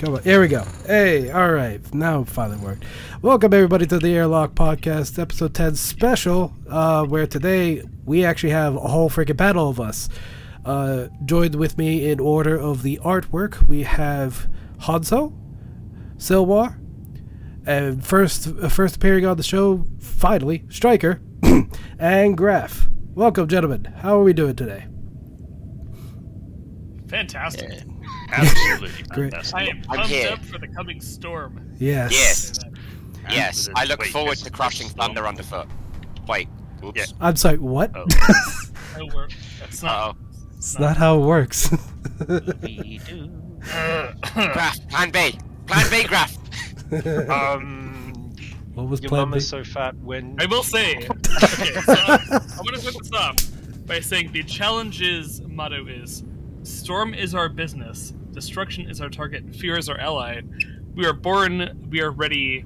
Come on. Here we go. Hey, all right. Now finally worked. Welcome, everybody, to the Airlock Podcast, episode 10 special, uh, where today we actually have a whole freaking panel of us. Uh, joined with me in order of the artwork, we have Hanzo, Silwar, and first, uh, first appearing on the show, finally, Striker, and Graf. Welcome, gentlemen. How are we doing today? Fantastic. Yeah, absolutely Great. I am I'm pumped here. up for the coming storm. Yes. Yes. Yes, I look Wait, forward to crushing thunder underfoot. Wait, oops. Yeah. I'm sorry, what? Oh. No work. That's not. Uh-oh. It's not how it works. We. Graf, plan B. Plan B, Graf. Um, what was your plan mum B? is so fat when. I will say. Okay, so I'm going to start this off by saying the challenge's motto is Storm is our business, destruction is our target, fear is our ally. We are born, we are ready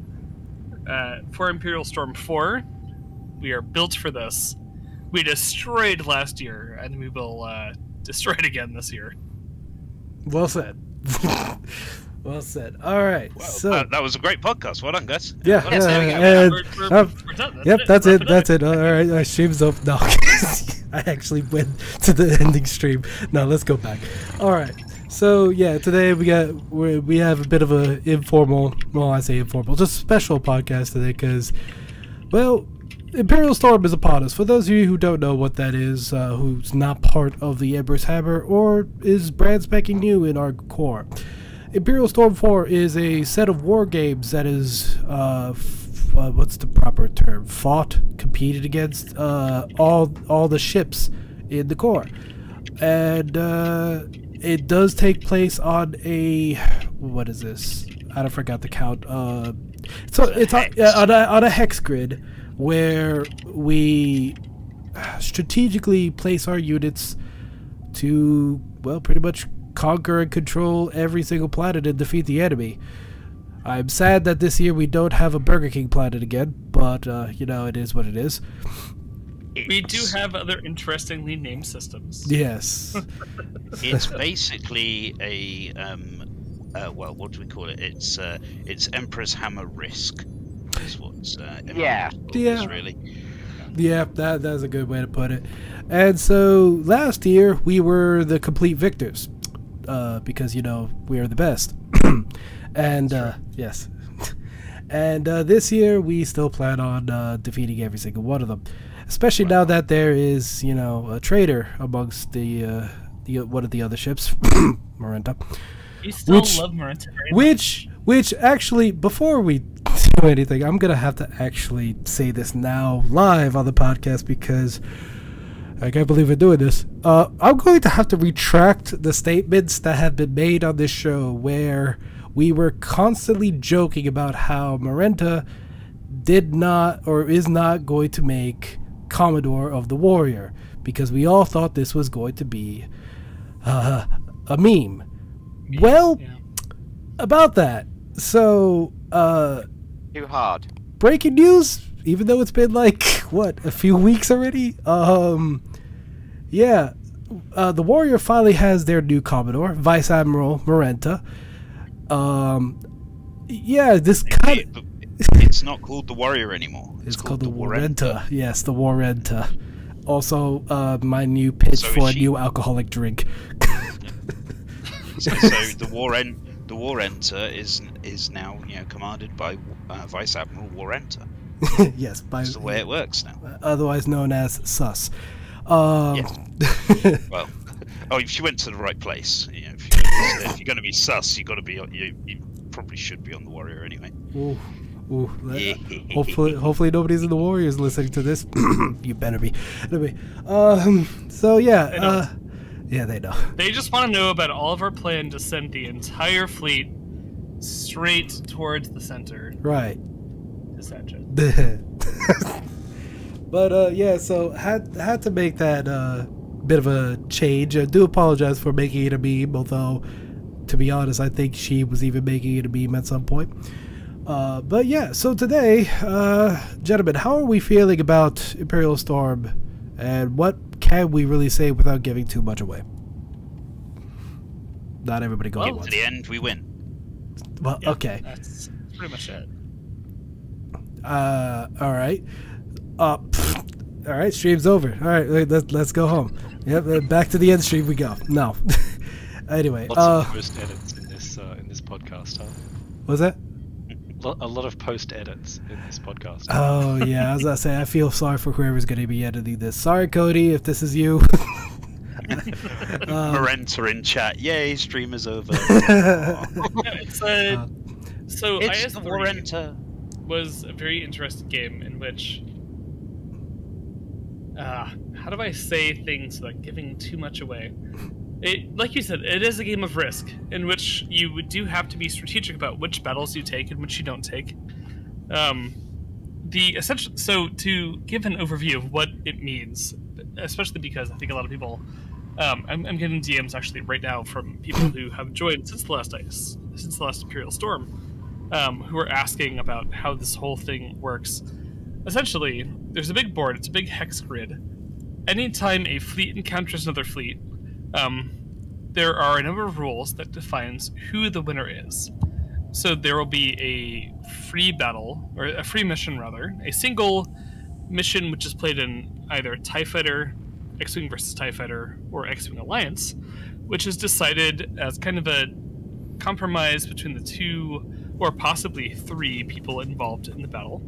uh, for Imperial Storm 4. We are built for this. We destroyed last year, and we will uh, destroy it again this year. Well said. well said. All right. Wow, so that, that was a great podcast. Well done, guys. yeah, Well yeah, done. there we go. and we're, we're, uh, we're done. That's yep, it. that's Wrap it. That's it. All right, my stream's up. No, I actually went to the ending stream. Now let's go back. All right. So yeah, today we got we we have a bit of a informal. Well, I say informal, just special podcast today because, well, Imperial Storm is upon us. For those of you who don't know what that is, uh, who's not part of the Emperor's Hammer or is brand spanking new in our core, Imperial Storm 4 is a set of war games that is, uh, f- uh, what's the proper term? Fought, competed against uh, all all the ships in the core, and uh, it does take place on a what is this? I forgot the count. Uh, so it's on, a, on a hex grid where we strategically place our units to well pretty much conquer and control every single planet and defeat the enemy i'm sad that this year we don't have a burger king planet again but uh, you know it is what it is We do have other interestingly named systems. yes It's basically a um, uh, well, what do we call it? It's uh, it's Emperor's Hammer Risk. Is what uh, Yeah. Yeah. is really. yeah that that's a good way to put it and so last year we were the complete victors uh, because you know we are the best and uh, yes and uh, this year we still plan on uh, defeating every single one of them especially now that there is you know a traitor amongst the uh, the one of the other ships Marenta. You still Which- love Marenta which which actually before we do anything i'm gonna have to actually say this now live on the podcast because i can't believe we're doing this. Uh, i'm going to have to retract the statements that have been made on this show where we were constantly joking about how marenta did not or is not going to make commodore of the warrior because we all thought this was going to be uh, a meme well Yeah. about that. So, uh, Too hard. breaking news. Even though it's been like what a few weeks already. Um, yeah, uh, the Warrior finally has their new Commodore, Vice Admiral Marenta. Um, yeah, this kind of it's not called the Warrior anymore. it's called the Warrenta. Warrenta. Yes, the Warrenta. Also, uh, my new pitch So for a she- new alcoholic drink. So, so the Warren the Warrenter is is now you know commanded by uh, Vice Admiral Warrenter. yes, by That's the way it works now. otherwise known as Sus. Um, Well, oh, if you went to the right place, you know, if, you're, if you're going to be sus, you got to be. You, you probably should be on the Warrior anyway. Ooh, ooh. hopefully, hopefully nobody's in the Warriors listening to this. you better be. Anyway, um. So yeah, uh, yeah, they know. They just want to know about all of our plan to send the entire fleet straight towards the center Right. to Sanchez. but uh, yeah, so had had to make that uh bit of a change. I do apologize for making it a meme, although to be honest, I think she was even making it a meme at some point. Uh, but yeah, so today, uh, gentlemen, how are we feeling about Imperial Storm, and what can we really say without giving too much away? Not everybody go Well, at To the end, we win. Well, Yeah, okay. That's pretty much it. Uh, all right. Uh, pfft. all right. Stream's over. All right, let- let's let's go home. Yep, uh, back to the end stream we go. No. anyway, Lots uh, of post edits in this uh, in this podcast, huh? was that? Lo- a lot of post edits in this podcast. Oh yeah, as I say I feel sorry for whoever's gonna be editing this. Sorry, Cody, if this is you. um, Marenta in chat. Yay, streamer's over. Yeah, it's a Uh, so it's IS3 Marenta. was a very interesting game in which uh, how do I say things without giving too much away? It, like you said, it is a game of risk in which you do have to be strategic about which battles you take and which you don't take. Um, the essential so to give an overview of what it means, especially because I think a lot of people, um, I'm, I'm getting DMs actually right now from people who have joined since the last ice, since the last Imperial Storm, um, who are asking about how this whole thing works. Essentially, there's a big board. It's a big hex grid. Anytime a fleet encounters another fleet, um, there are a number of rules that defines who the winner is. So there will be a free battle, or a free mission rather, a single mission which is played in either TIE Fighter, X Wing versus TIE Fighter, or X Wing Alliance, which is decided as kind of a compromise between the two or possibly three people involved in the battle.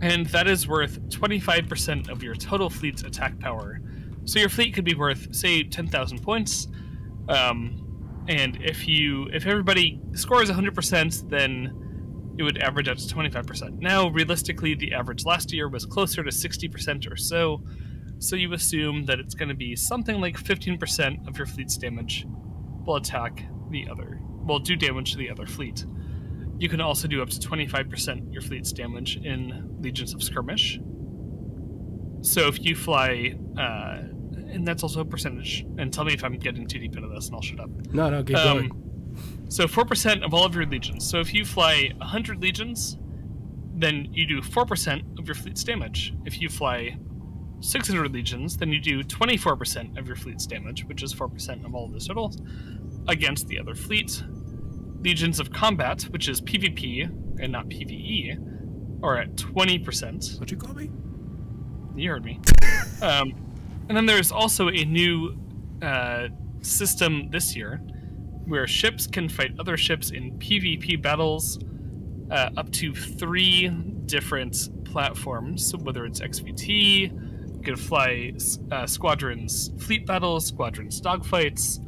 And that is worth 25% of your total fleet's attack power. So your fleet could be worth, say, 10,000 points. Um, and if you if everybody scores 100%, then it would average out to 25%. Now, realistically, the average last year was closer to 60% or so. So you assume that it's going to be something like 15% of your fleet's damage will attack the other, will do damage to the other fleet. You can also do up to 25% your fleet's damage in Legions of Skirmish. So if you fly, uh, and that's also a percentage. And tell me if I'm getting too deep into this, and I'll shut up. no, no, keep going. Um, so four percent of all of your legions. So if you fly hundred legions, then you do four percent of your fleet's damage. If you fly six hundred legions, then you do twenty-four percent of your fleet's damage, which is four percent of all of the totals against the other fleet. Legions of combat, which is PvP and not PvE, are at twenty percent. What'd you call me? You heard me. um, and then there's also a new uh, system this year where ships can fight other ships in PvP battles uh, up to three different platforms. Whether it's XVT, you can fly uh, squadrons fleet battles, squadrons dogfights,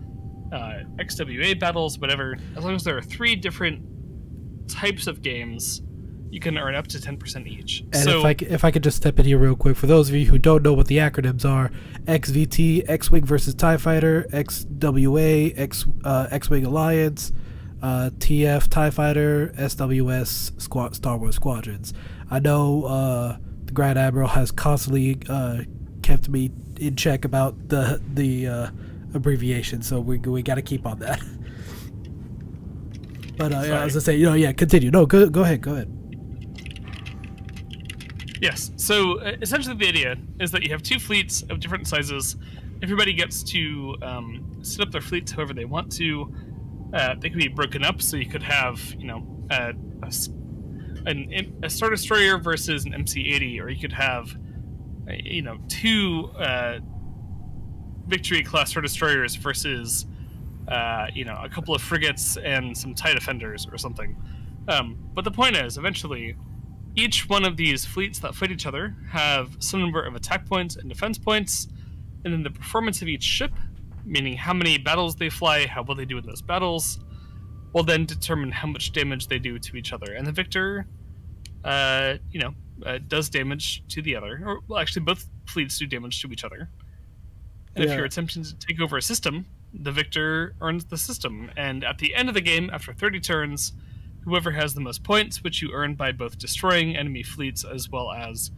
uh, XWA battles, whatever. As long as there are three different types of games, you can earn up to 10% each. And so, if I if I could just step in here real quick for those of you who don't know what the acronyms are, XVT, X-wing versus Tie Fighter, XWA, X uh, X-wing Alliance, uh, TF Tie Fighter, SWS Squad Star Wars Squadrons. I know uh, the Grand Admiral has constantly uh, kept me in check about the the uh, abbreviation, so we we got to keep on that. But uh, as I say, you know, yeah, continue. No, go go ahead, go ahead. Yes. So uh, essentially, the idea is that you have two fleets of different sizes. Everybody gets to um, set up their fleets however they want to. Uh, they can be broken up, so you could have, you know, a an, a Star Destroyer versus an MC-80, or you could have, uh, you know, two uh, Victory class Star Destroyers versus, uh, you know, a couple of frigates and some TIE Defenders or something. Um, but the point is, eventually, each one of these fleets that fight each other have some number of attack points and defense points, and then the performance of each ship, meaning how many battles they fly, how well they do in those battles, will then determine how much damage they do to each other. And the victor, uh, you know, uh, does damage to the other, or well, actually, both fleets do damage to each other. And if you're attempting to take over a system, the victor earns the system. And at the end of the game, after 30 turns, whoever has the most points, which you earn by both destroying enemy fleets as well as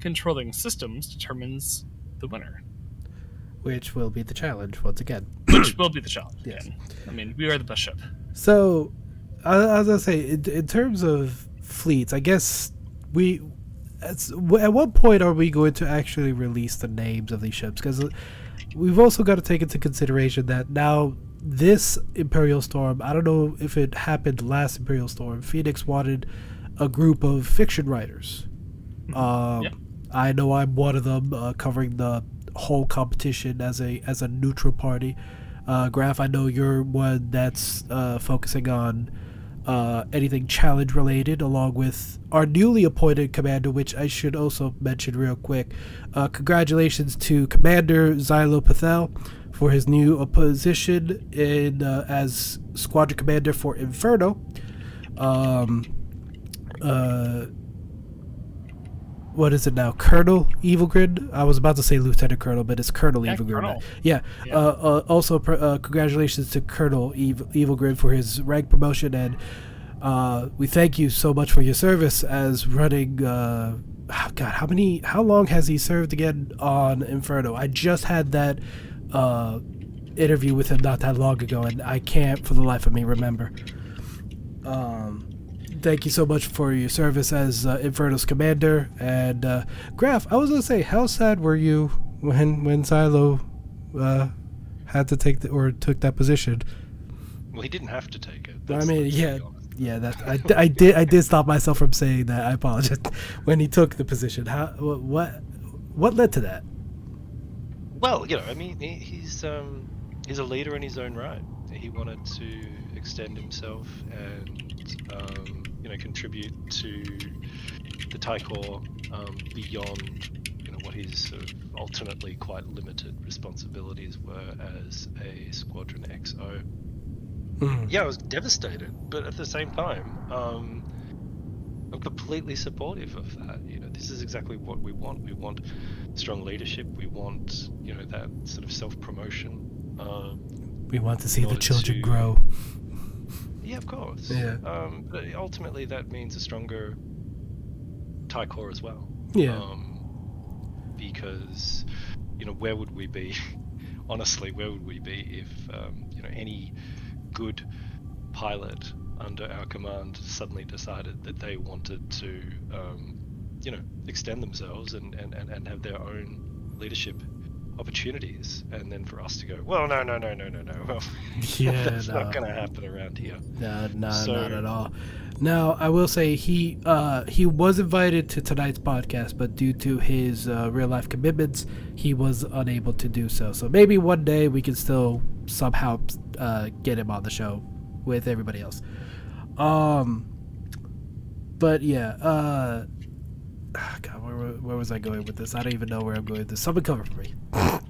controlling systems, determines the winner. Which will be the challenge once again. Which will be the challenge. Yes. Again. I mean, we are the best ship. So, uh, as I say, in, in terms of fleets, I guess we. At, at what point are we going to actually release the names of these ships? Because we've also got to take into consideration that now this Imperial Storm, I don't know if it happened last Imperial Storm. Phoenix wanted a group of fiction writers. Um, Yeah. I know I'm one of them, uh, covering the whole competition as a as a neutral party. Uh, Graf, I know you're one that's uh, focusing on uh, anything challenge related, along with our newly appointed commander, which I should also mention real quick. Uh, congratulations to Commander Xylo Pathel for his new position in uh, as squadron commander for Inferno. Um, uh, what is it now? Colonel Evil Grid? I was about to say Lieutenant Colonel, but it's Colonel Yeah, Evil Grid. Colonel. Yeah. Yeah. Uh, uh, also, pr- uh, congratulations to Colonel Evil, Evil Grid for his rank promotion, and uh, we thank you so much for your service as running. God, how many? How long has he served again on Inferno? I just had that uh, interview with him not that long ago, and I can't for the life of me remember. Um, thank you so much for your service as uh, Inferno's commander. And uh, Graf, I was gonna say, how sad were you when when Silo uh, had to take the, or took that position? Well, he didn't have to take it. I mean, yeah, yeah. That I, I did I did stop myself from saying that. I apologize. When he took the position, how what what, what led to that? Well, you know, I mean, he, he's um, he's a leader in his own right. He wanted to extend himself and um, you know contribute to the TIE Corps um, beyond you know what his sort of alternately quite limited responsibilities were as a Squadron XO. Mhm. Yeah, I was devastated, but at the same time, um, I'm completely supportive of that. You know, this is exactly what we want. We want strong leadership. We want, you know, that sort of self-promotion. Um, We want to see the children to- grow. yeah, of course. Yeah. Um, but ultimately, that means a stronger TIE Corps as well. Yeah. Um, because, you know, where would we be? Honestly, where would we be if, um, you know, any good pilot under our command suddenly decided that they wanted to, um, you know, extend themselves and, and, and, and have their own leadership opportunities, and then for us to go, well, no, no, no, no, no, no, well, Yeah, that's no. not going to happen around here. No, no, So- not at all. Now, I will say he uh, he was invited to tonight's podcast, but due to his uh, real life commitments, he was unable to do so. So maybe one day we can still somehow uh, get him on the show with everybody else. Um, but yeah, uh, God, where, where was I going with this? I don't even know where I'm going with this. Someone cover for me.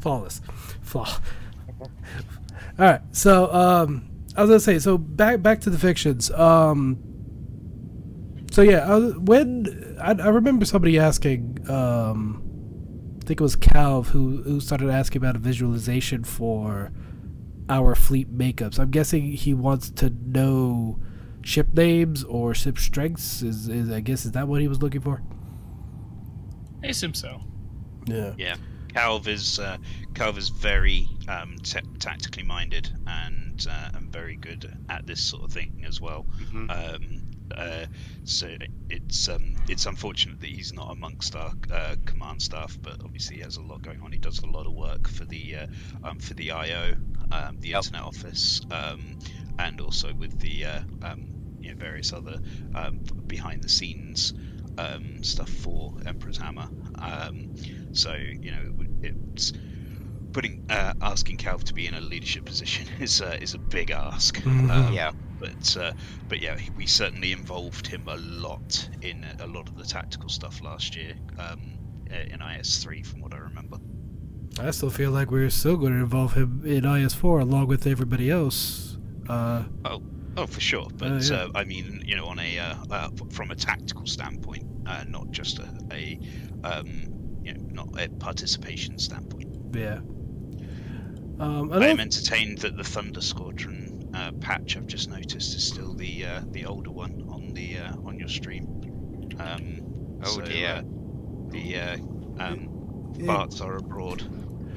Flawless, flaw. All right, so um, I was gonna say, so back back to the fictions. Um, so yeah, I was, when I, I remember somebody asking, um, I think it was Calv who who started asking about a visualization for our fleet makeups. I'm guessing he wants to know ship names or ship strengths. Is, is I guess is that what he was looking for? I assume so. Yeah. Yeah, Calv is uh, Calv is very um, ta tactically minded and uh, and very good at this sort of thing as well. Mhm. Um, uh, so it's um, it's unfortunate that he's not amongst our uh, command staff, but obviously he has a lot going on. He does a lot of work for the uh, um, for the IO, um, the Yep. Internet Office, um, and also with the uh, um, you know, various other um, behind the scenes um, stuff for Emperor's Hammer. Um, so you know it's putting uh, asking Calv to be in a leadership position is uh, is a big ask. Mhm. Um, Yeah. But uh, but yeah, we certainly involved him a lot in a lot of the tactical stuff last year um, uh, in IS3, from what I remember. I still feel like we're still going to involve him in IS4 along with everybody else. Uh, Oh, for sure. But yeah. uh, I mean, you know, on a uh, uh, from a tactical standpoint, uh, not just a, a um, you know, not a participation standpoint. yeah. Um, I I am entertained that the Thunder Squadron uh, patch I've just noticed is still the uh, the older one on the uh, on your stream. Um, Oh so, dear. Uh, the uh, um, Yeah. parts are abroad.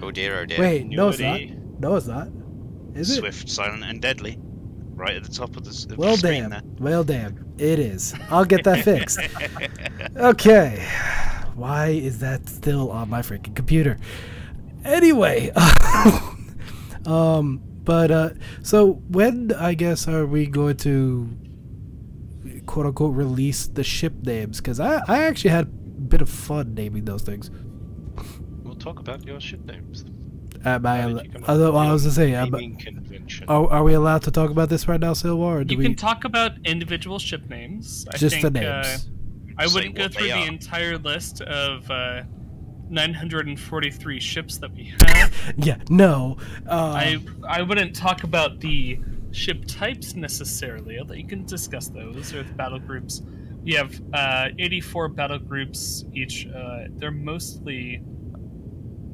Oh dear, oh dear. wait, no, it's not. Newly No, it's not. Is it? Swift, silent, and deadly. Right at the top of the, of Well, the screen damn. Well, damn. It is. I'll get that fixed. Okay. Why is that still on my freaking computer? Anyway, um, but uh, so when I guess are we going to quote unquote release the ship names? Because I I actually had a bit of fun naming those things. We'll talk about your ship names. Am I, al- did you come up although with I was gonna say, am, convention. are, are we allowed to talk about this right now, Silwar, or do You we can talk about individual ship names. I just think, the Uh, names? I wouldn't go through the entire list of uh, 943 ships that we have. yeah, no. Uh, I I wouldn't talk about the ship types necessarily, although you can discuss those or the battle groups. We have uh, 84 battle groups each. Uh, they're mostly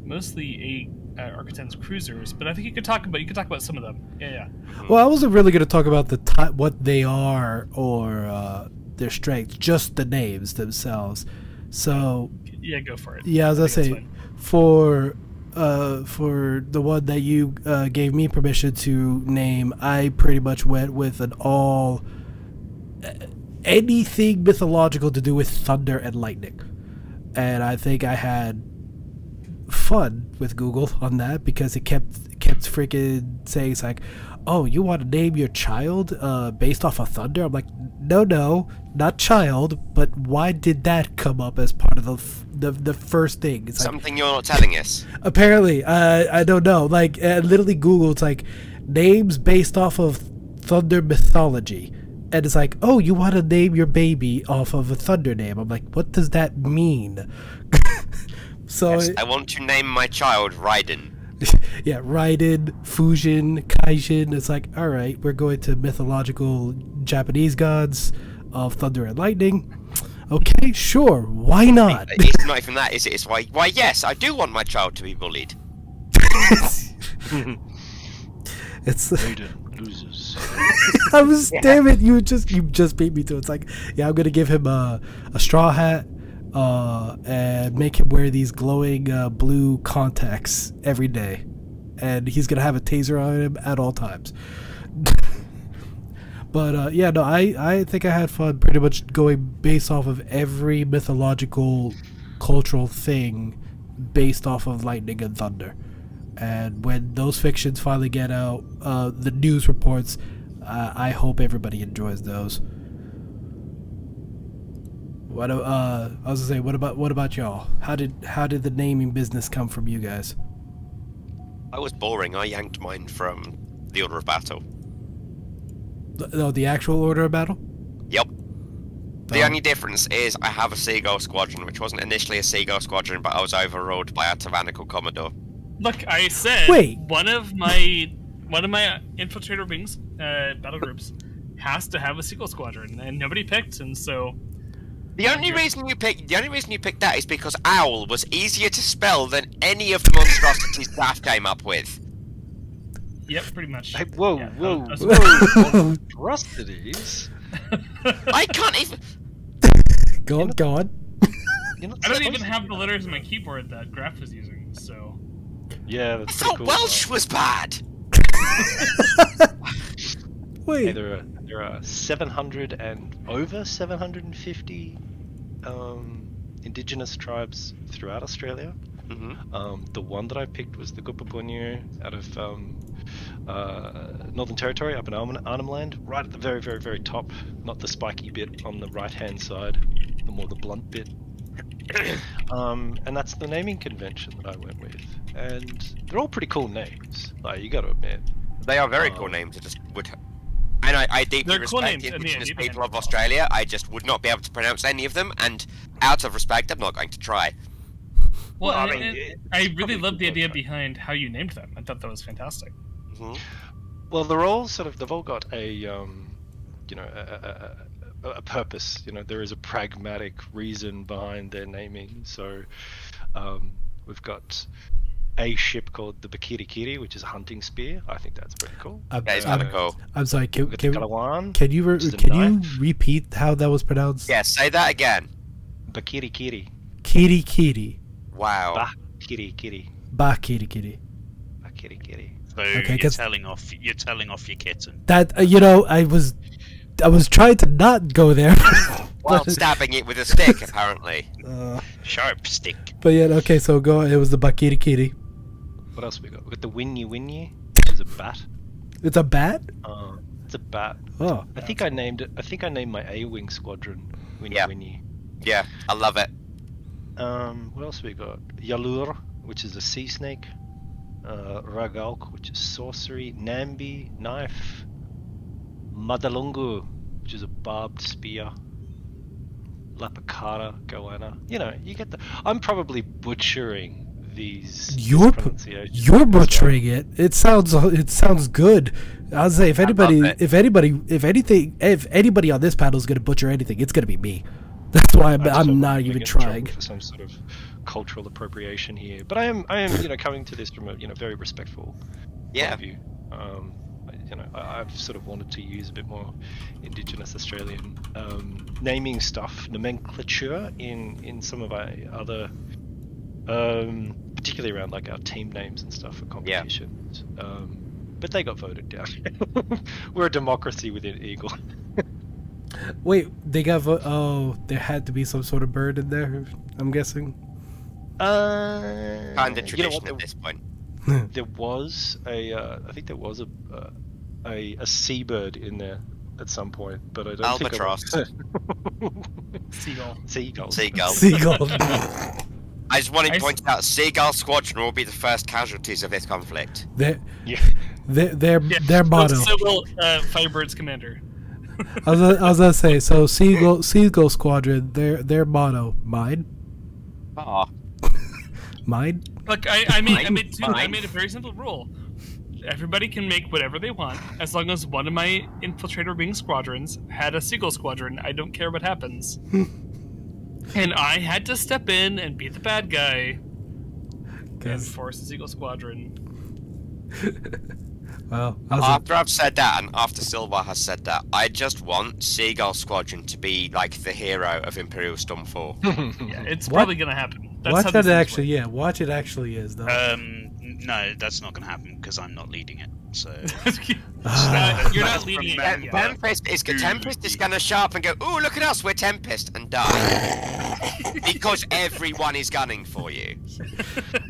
mostly a uh, cruisers, but I think you could talk about you could talk about some of them. Yeah, yeah. Well, I wasn't really going to talk about the ty- what they are or uh, their strengths, just the names themselves. So Yeah, go for it. yeah, as I I say, for uh, for the one that you uh, gave me permission to name, I pretty much went with an all anything mythological to do with thunder and lightning, and I think I had fun with Google on that because it kept kept freaking saying it's like, oh, you want to name your child uh, based off of thunder? I'm like, no, no, not child, but why did that come up as part of the f- the, the first thing? It's like Something you're not telling us. apparently, uh, I don't know. Like uh, literally Google, it's like names based off of thunder mythology. And it's like, oh, you want to name your baby off of a thunder name? I'm like, what does that mean? so Yes, it- I want to name my child Raiden. yeah, Raiden, Fujin, Kaijin. It's like, all right, we're going to mythological Japanese gods of thunder and lightning. Okay, sure, why not? It's not even that, is it? It's why, why, yes, I do want my child to be bullied. it's Raiden loses. I was damn it, you just you just beat me to it. It's like, yeah, I'm gonna give him a, a straw hat, uh, and make him wear these glowing uh, blue contacts every day, and he's gonna have a taser on him at all times. but uh, yeah, no, I I think I had fun pretty much going based off of every mythological, cultural thing, based off of lightning and thunder. And when those fictions finally get out, uh, the news reports, uh, I hope everybody enjoys those. What uh, I was gonna say, what about what about y'all? How did how did the naming business come from you guys? I was boring. I yanked mine from the Order of Battle. The, no, the actual order of battle. Yep. The Oh. only difference is I have a Seagull Squadron, which wasn't initially a Seagull Squadron, but I was overruled by a tyrannical Commodore. Look, I said Wait. one of my one of my infiltrator wings uh, battle groups has to have a Seagull squadron, and nobody picked, and so The only reason you picked the only reason you picked that is because Owl was easier to spell than any of the monstrosities Daft came up with. yep, pretty much. Hey, whoa, Yeah, whoa, I whoa! Monstrosities. I can't even. Go on, go on. You're not I don't even have the letters in my keyboard that Graf was using, so Yeah, I that's pretty thought cool. Welsh was bad. Hey, Wait, there are there are 700 and over 750 um, indigenous tribes throughout Australia. hmm Um, the one that I picked was the Gupapuyngu out of um, uh, Northern Territory up in Arnhem, Arnhem Land, right at the very, very, very top. Not the spiky bit on the right hand side, the more the blunt bit. um, and that's the naming convention that I went with. And they're all pretty cool names, like, you gotta admit. They are very Oh. cool names. I just would. And I, I deeply They're respect names, the yeah, indigenous you people of Australia. I just would not be able to pronounce any of them, and out of respect, I'm not going to try. well, Well, I mean, and it- I really probably loved the idea behind how you named them. I thought that was fantastic. hmm Well, they're all sort of they've all got a um, you know a, a, a, a purpose. You know, there is a pragmatic reason behind their naming. So um, we've got a ship called the Bakiri Kiri, which is a hunting spear. I think that's pretty cool. I'm, That is I'm, kind of cool. I'm sorry. Can, We've got the can, Kalawan, can you re- which is a can you knife. repeat how that was pronounced? Yeah, say that again. Bakiri Kiri, Kitty kitty, Wow. Ba Kiri Kiri, kitty kitty. Bakiri Kiri. So Okay, you're 'cause- telling off you're telling off your kitten. That uh, you know, I was, I was trying to not go there. While stabbing it with a stick, apparently. uh, Sharp stick. but yeah, okay. So go. It was the Bakiri Kitty. What else we got? We got the Winnie Winnie, which is a bat. It's a bat. Uh, it's a bat. Oh, I think I named it. I think I named my A-wing squadron Winnie Yeah. Winnie. Yeah, I love it. Um, what else we got? Yalur, which is a sea snake. Uh, Ragalk, which is sorcery. Nambi, knife. Madalungu, which is a barbed spear. Lapakara, goanna. You know, you get the. I'm probably butchering these. these You're bu- you're well. butchering it. It sounds it sounds good. I'll say if anybody, if anybody, if anything, if anybody on this panel is gonna butcher anything, it's gonna be me. That's why I'm, I just I'm don't even get in trouble trying. for some sort of cultural appropriation here. But I am, I am, you know, coming to this from a you know very respectful Yeah. point of view. Um, I- you know, I, I've sort of wanted to use a bit more Indigenous Australian um, naming stuff, nomenclature in in some of our other, um, particularly around like our team names and stuff for competitions. Um, but they got voted down. We're a democracy within Eagle. Wait, they got vo- oh, there had to be some sort of bird in there. I'm guessing. Uh, Kind of you know tradition what, at this point. there was a uh, I think there was a uh, a a seabird in there at some point, but I don't Albatross. think Albatross. Seagull. Seagull. Seagull. Seagull. I just wanted I to s- point out Seagull Squadron will be the first casualties of this conflict. their Yeah. their their, Yeah, their motto. So will uh, Firebird's commander. I was I was gonna say so. Seagull Seagull Squadron. Their their motto. Mine. Ah, Mine. Look, I, I made I made two, I made a very simple rule. Everybody can make whatever they want, as long as one of my infiltrator wing squadrons had a seagull squadron. I don't care what happens. And I had to step in and be the bad guy and 'Cause- force the seagull squadron. well, after I've said that, and after Silwar has said that, I just want Seagull Squadron to be like the hero of Imperial Storm 4. Yeah, it's What? probably gonna happen. That's watch how that actually. work. Yeah, watch it actually is though. Um, no, that's not going to happen because I'm not leading it. So Ah. Uh, you're not leading it. yet. Tempest is Tempest is gonna show up and go, "Ooh, look at us, we're Tempest," and die because everyone is gunning for you.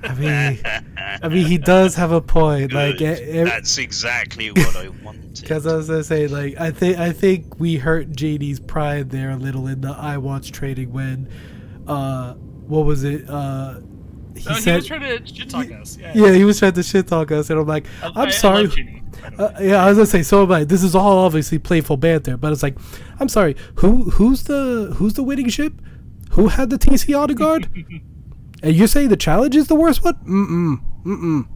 I mean, I mean, he does have a point. Like, Good. eh, that's exactly what I wanted. because I was gonna say, like, I think I think we hurt Janie's pride there a little in the I Watch trading when, uh, what was it? Uh, he No, he said, was trying to shit talk us. Yeah, yeah, he was trying to shit talk us, and I'm like, I- I'm I- I sorry. love Genie, by the way. Uh, yeah, I was gonna say so. Am I. This is all obviously playful banter, but it's like, I'm sorry. Who who's the who's the winning ship? Who had the TC auto guard? and you're saying the challenge is the worst one? Mm mm mm mm.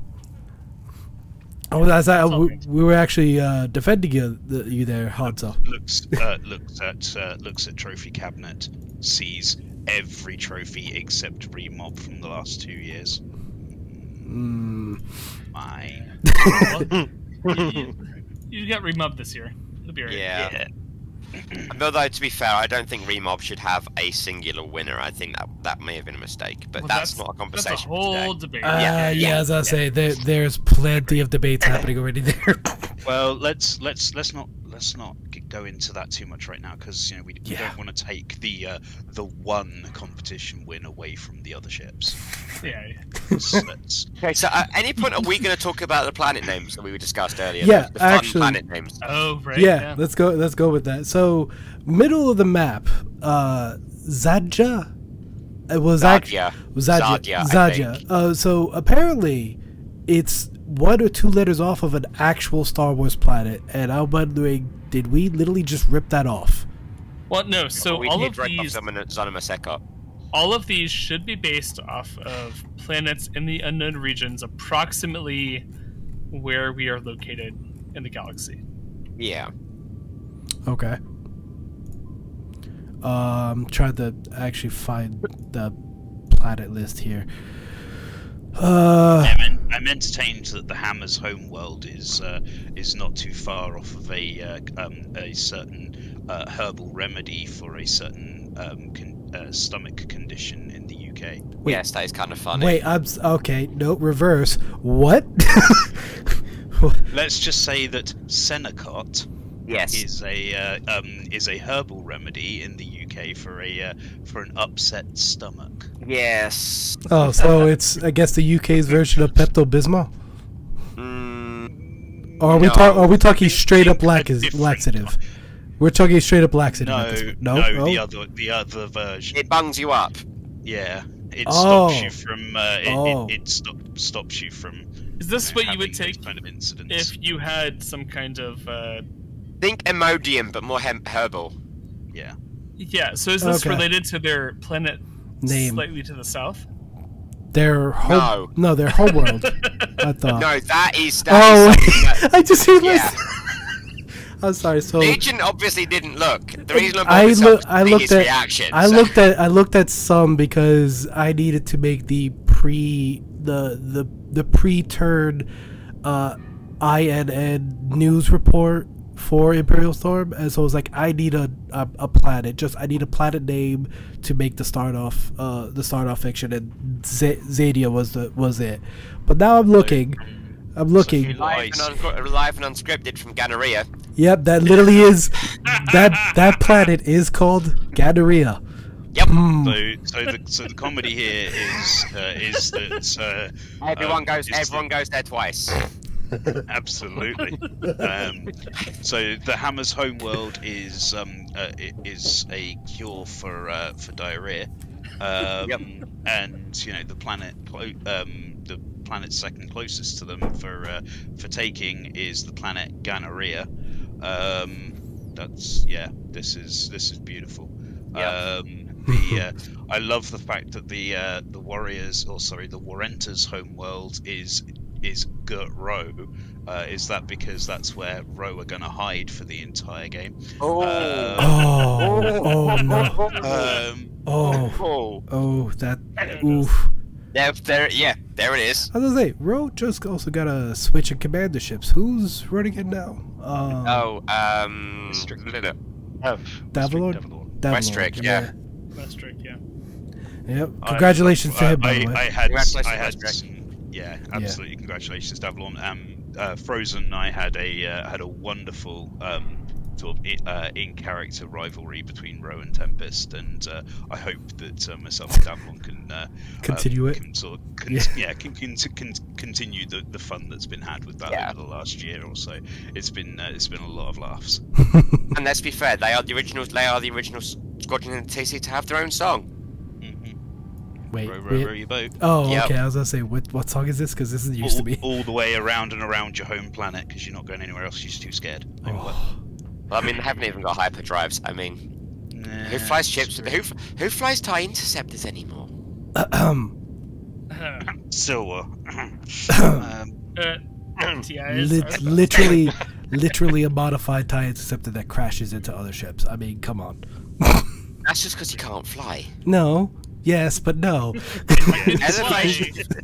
Oh, that's that. We, we were actually uh, defending you, the, you there, Hanzo. looks uh, looks at uh, looks at trophy cabinet, sees every trophy except remob from the last two years. Mm. Mine. Well, you, you got remob this year. It'll be alright. Yeah. Although to be fair, I don't think Remob should have a singular winner. I think that that may have been a mistake, but Well, that's, not a conversation. That's a whole today. debate. Uh, yeah, yeah, as I say, there, there's plenty of debates happening already there. Well, let's let's let's not let's not g- go into that too much right now because you know we, we Yeah. don't want to take the uh, the one competition win away from the other ships. Yeah, yeah. So Okay, so at any point are we going to talk about the planet names that we discussed earlier? Yeah, the, the fun actually- planet names. Oh, right. yeah, let's go. Let's go with that. So, middle of the map, uh, Zadja. It was actually Zadja. Zadja. Zadja, Zadja. Uh, so apparently, it's one or two letters off of an actual Star Wars planet, and I'm wondering, did we literally just rip that off? Well, no. So we all of these, Zona- all of these should be based off of planets in the unknown regions, approximately where we are located in the galaxy. Yeah. Okay. Um, trying to actually find the planet list here. Uh, I'm, I'm entertained that the Hammer's homeworld is uh, is not too far off of a uh, um, a certain uh, herbal remedy for a certain um, con- uh, stomach condition in the UK. Wait. Yes, that is kind of funny. wait, I'm okay. No, reverse. What? Let's just say that Senecot Yes. is a uh, um, is a herbal remedy in the UK for a uh, for an upset stomach. Yes. Oh, so it's I guess the UK's version of Pepto Bismol. Mm, Or are we No. talk? Are we talking straight up lax- laxative? one. We're talking straight up laxative. at No, no, no, the Oh. other, the other version. it bungs you up. Yeah, it Oh. stops you from. Uh, it, Oh. it, it stop, stops you from. Is this know, what you would take kind of incidents? if you had some kind of uh, Think Imodium, but more hem- herbal. Yeah. Yeah? So is this Okay. related to their planet Name. slightly to the south? Their home. No. No, their homeworld. I thought. No, that is. That Oh, is I just realized. Yeah. I'm sorry. So Legion obviously didn't look. The reason I'm I I look. look, I looked at. reaction. I so- looked at. I looked at some because I needed to make the pre the the the pre-turn uh, INN news report for Imperial Storm, and so I was like, I need a, a a planet. Just I need a planet name to make the start off uh the start off fiction, and Z- Zadia was the was it. But now I'm looking. I'm looking. Live and, uncr- live and unscripted from Ganneria. Yep, that literally is that that planet is called Gadaria. Yep. Hmm. So, so the so the comedy here is uh, is that uh, Everyone um, goes. is that- Everyone goes there twice. Absolutely. um, so the Hammer's homeworld is um, uh, is a cure for uh, for diarrhea, um, Yep. and you know the planet clo- um, the planet second closest to them for uh, for taking is the planet Ganaria. Um, that's yeah. This is this is beautiful. Yeah. Um, the uh, I love the fact that the uh, the warriors, or sorry, the Warrenta's homeworld is is Gurt Row. Uh, is that because that's where Row are going to hide for the entire game? Oh. Uh, Oh, oh no. Um, Oh, Oh. oh, that. Oof. There, there, yeah, there it is. I was gonna say, Ro just also got a switch in commander ships. Who's running it now? Um, Oh, um, Strict. Lila. Have Davalor? Davalor. Davalor, Westrick, yeah. Westrick, yeah. Yep. I- Congratulations to I, him, by I, the way. I had, Congratulations, I had, Westrick. some- yeah, absolutely. Congratulations, Davlon. Um, uh, Frozen, I had a uh, had a wonderful um, sort of uh, in character rivalry between Row and Tempest, and uh, I hope that uh, myself and Davlon can uh, Continue um, it. Can sort of con- Yeah. yeah, can, can, can continue the, the fun that's been had with that Yeah. over the last year or so. It's been uh, it's been a lot of laughs. And let's be fair, they are the originals. They are the original Squadron and TC to have their own song. Wait. Row, row, wait. row your boat. Oh, Yep. okay. I was gonna say, what what song is this? Because this is used all, to be. all the way around and around your home planet because you're not going anywhere else. You're just too scared. Oh, well. I mean, they haven't even got hyperdrives. I mean, Nah, who flies ships? true. Who who flies TIE interceptors anymore? Ahem. Silwar. um, Uh, TIs Lit- literally, literally a modified tie interceptor that crashes into other ships. I mean, come on. That's just because you can't fly. No. Yes, but no. It's Elevation. fly.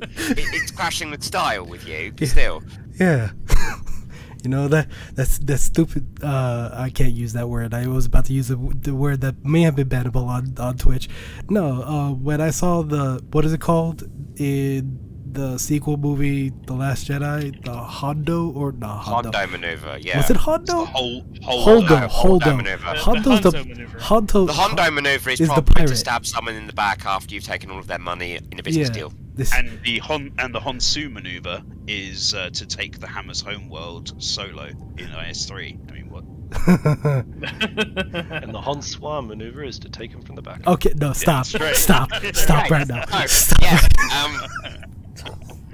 It, it's crashing with style with you, but still. Yeah. you know that that's that's stupid. Uh, I can't use that word. I was about to use the, the word that may have been bannable on on Twitch. No. Uh, when I saw the what is it called in the sequel movie, The Last Jedi, the Hondo or not Hondo? Hondo maneuver, yeah. Was it Hondo? Hol- Holdo. No, Hondo Holdo. maneuver. The- the Hondo's the Hanzo maneuver. Hondo. The Hondo maneuver is, is probably pirate. to stab someone in the back after you've taken all of their money in a business Yeah. deal. This, And the Hon and the Honsu maneuver is uh, to take the Hammer's homeworld solo in IS3. I mean, what? And the Honswa maneuver is to take him from the back. okay, no, stop, straight. stop, stop right now. Stop. yes. Um,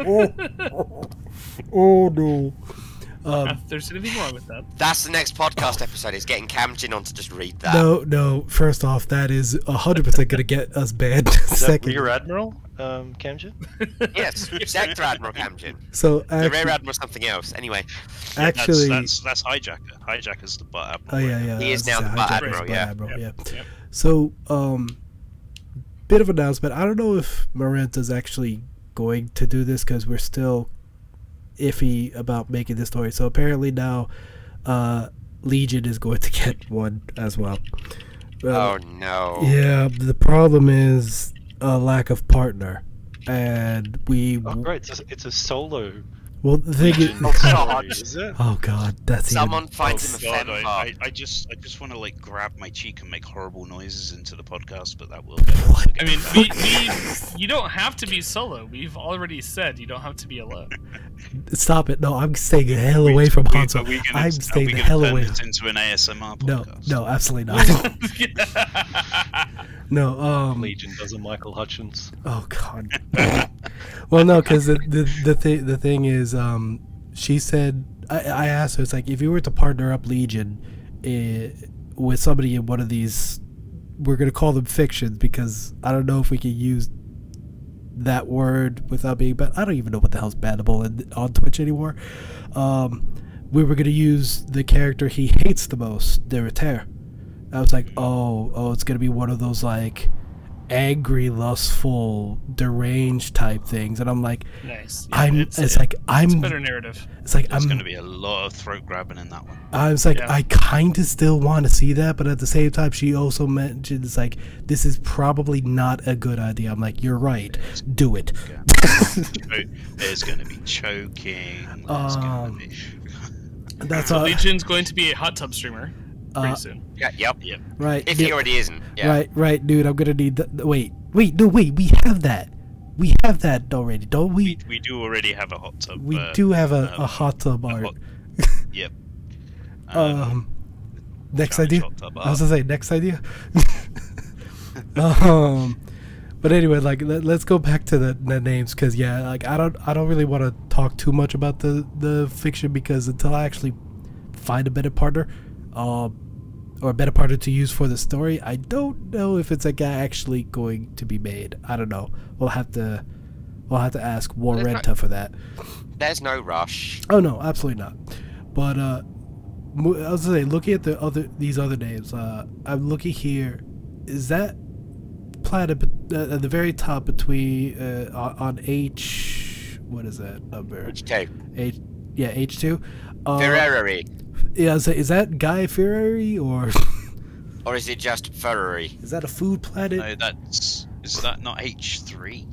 Oh, oh no. Um, there's anything wrong with that. that's the next podcast episode. Is getting Camjin on to just read that. no, no. First off, that is hundred percent gonna get us banned. Is that Second, Rear Admiral, um, Camjin? Yes, Sector Admiral Camjin. so The Rear Admiral something else. Anyway, actually, that's, that's that's hijacker. Hijacker's the butt admiral. oh yeah, yeah. He is now the say butt admiral, yeah. butt admiral, Yep, yeah. yep. So, um, bit of announcement. I don't know if Marenta's actually going to do this because we're still iffy about making this story. So apparently now, uh, Legion is going to get one as well. Uh, oh no. Yeah, the problem is a lack of partner, and we Oh, great! It's a, it's a solo Well, the thing is, Oh, God. Is it? oh god, that's even- Someone finds him a Oh, God, I. I, I just I just want to like grab my cheek and make horrible noises into the podcast, but that will get What? I mean, we, we you don't have to be solo. We've already said you don't have to be alone. Stop it! No, I'm staying the hell away from Are Hanzo. are we gonna- I'm are staying we the hell turn away. this into an ASMR No, podcast. no, absolutely not. no, um, Legion does a Michael Hutchence. oh god. well, no, because the the the thing the thing is, um, she said I, I asked her, it's like if you were to partner up Legion, eh, with somebody in one of these, we're gonna call them fictions because I don't know if we can use that word without being but I don't even know what the hell's bannable in, on Twitch anymore. Um, we were gonna use the character he hates the most, Derriter. I was like, oh, oh, it's gonna be one of those like angry, lustful, deranged type things, and I'm like, nice. I'm. it's, It's, like I'm. it's better narrative. It's like There's I'm. going to be a lot of throat grabbing in that one. I was like, Yeah. I kind of still want to see that, but at the same time, she also mentioned it's like this is probably not a good idea. I'm like, you're right, do it. Cho- There's going to be choking. There's Um, going to be. That's So all. Legion's going to be a hot tub streamer pretty Uh, soon. Yeah, yep. Yep. right. If dude, he already isn't. Yeah. Right, right, dude. I'm gonna need. The, wait, wait, no, wait. We have that. We have that already, don't we? We, we do already have a hot tub. We uh, do have a, um, a hot tub a art. hot- Yep. Um, next idea. I was gonna say next idea. um, but anyway, like let, us go back to the, the names because yeah, like I don't I don't really want to talk too much about the the fiction because until I actually find a better partner, um, or a better partner to use for the story, I don't know if it's like actually going to be made. I don't know. We'll have to we'll have to ask War There's not- for that. There's no rush. Oh no, absolutely not. But uh, I was gonna say, looking at the other these other names, uh, I'm looking here. Is that planet uh, at the very top between uh, on H? What is that number? Which two? H. Yeah, H two. Uh, Ferrari. Yeah, I was is that Guy Ferrari or Or is it just Ferrari? is that a food planet? No, that's. Is that not H3?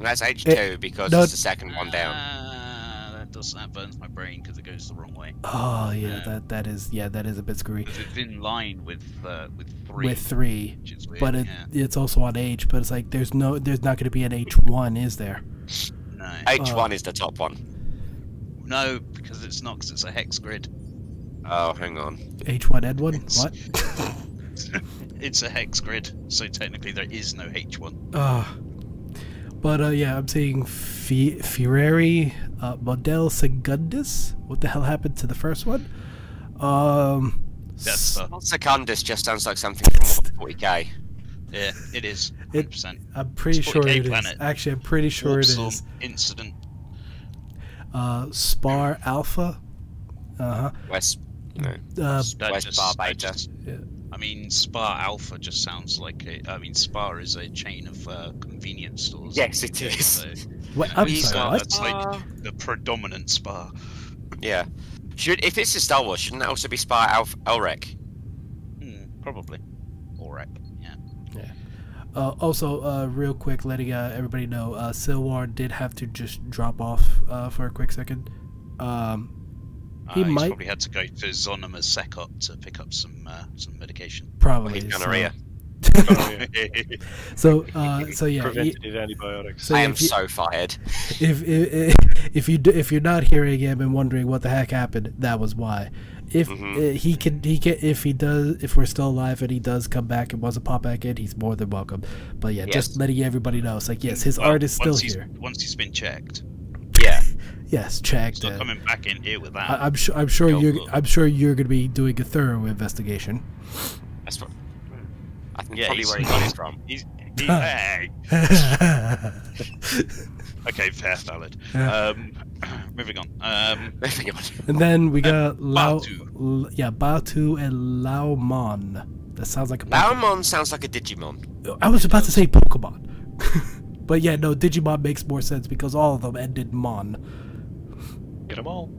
That's H2 because no, it's the second one down. Ah, that does that burns my brain because it goes the wrong way. Oh yeah, Yeah. that that is yeah that is a bit screwy. It's in line with uh, with three. With three, which is weird. but it, yeah. it's also on H. But it's like there's no there's not going to be an H one, is there? No, H1 is the top one. no, because it's not. Because it's a hex grid. Oh, hang on. H one N one. What? It's a hex grid, so technically there is no H1. Uh, but uh, yeah, I'm seeing Fi- Ferrari, uh, Model Segundus. What the hell happened to the first one? Um, That's s- the. Secundus just sounds like something from 40k. Yeah, it is. 100%. I'm pretty It's sure 40K it is. Actually, I'm pretty sure it Warpstorm is. Incident. Uh, Spar Alpha. Uh huh. West. No. Uh, That West just- Bar that Beta. just- Yeah. I mean, Spa Alpha just sounds like a. I mean, Spa is a chain of uh, convenience stores. in Yes, the it UK, is. So, what? you know, I'm it's, sorry. uh, That's like the predominant Spa. Yeah. Should if it's a Star Wars, shouldn't that also be Spy Alf Elrec? Hmm, probably. Alright. Yeah. Uh, also, uh, real quick, letting uh, everybody know, uh, Silwar did have to just drop off uh, for a quick second. Um, He uh, he's might- probably had to go to Zonima Secop to pick up some uh, some medication. probably. He's so- gonorrhea. So, uh, so yeah, he- Preventative antibiotics. so I am you, so fired. if, if if you do, if you're not hearing him and wondering what the heck happened, that was why. If Mhm. uh, he can, he can. If he does, if we're still alive and he does come back and wants to pop back in, he's more than welcome. But yeah, just letting everybody know, it's like yes, his Well, art is still once here. Once he's been checked. Yeah. Yes, checked. So uh, coming back in here with that. I, I'm sure. I'm sure you're. for. I'm sure you're going to be doing a thorough investigation. That's what. I think Yeah, probably he's- where he got it from. He's, he, hey. Okay, fair, valid. Yeah. Um, moving on. Um, Moving on. and then we got Lao. Batu. L- yeah, Batu and Laomon. That sounds like a. Pokemon. Laomon sounds like a Digimon. I was about to say Pokemon, but yeah, no. Digimon makes more sense because all of them ended Mon. Get them all.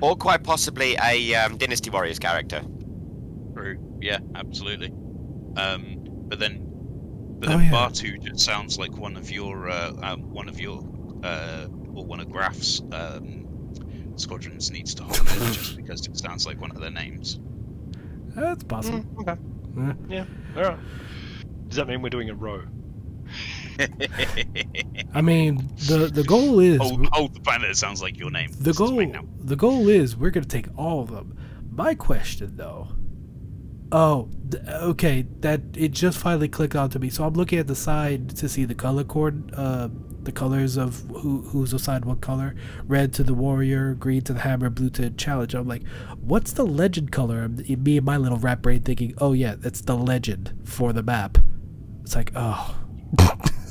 Or quite possibly a um, Dynasty Warriors character. True. Yeah, absolutely. Um, but then, but Oh, then yeah. Batu just sounds like one of your uh, um, one of your uh, or one of Graf's um, squadrons needs to hold it, just because it sounds like one of their names. That's possible. Mm, okay. Yeah. Yeah. All right. Does that mean we're doing a row? I mean, the the goal is hold, hold the planet. Sounds like your name. the This goal mine now. the goal is we're gonna take all of them. My question though. Oh, th- okay. That it just finally clicked onto me. So I'm looking at the side to see the color cord, uh, the colors of who who's assigned what color. Red to the warrior, green to the hammer, blue to challenge. I'm like, what's the legend color? And Me and my little rat brain thinking, oh yeah, that's the legend for the map. It's like, oh,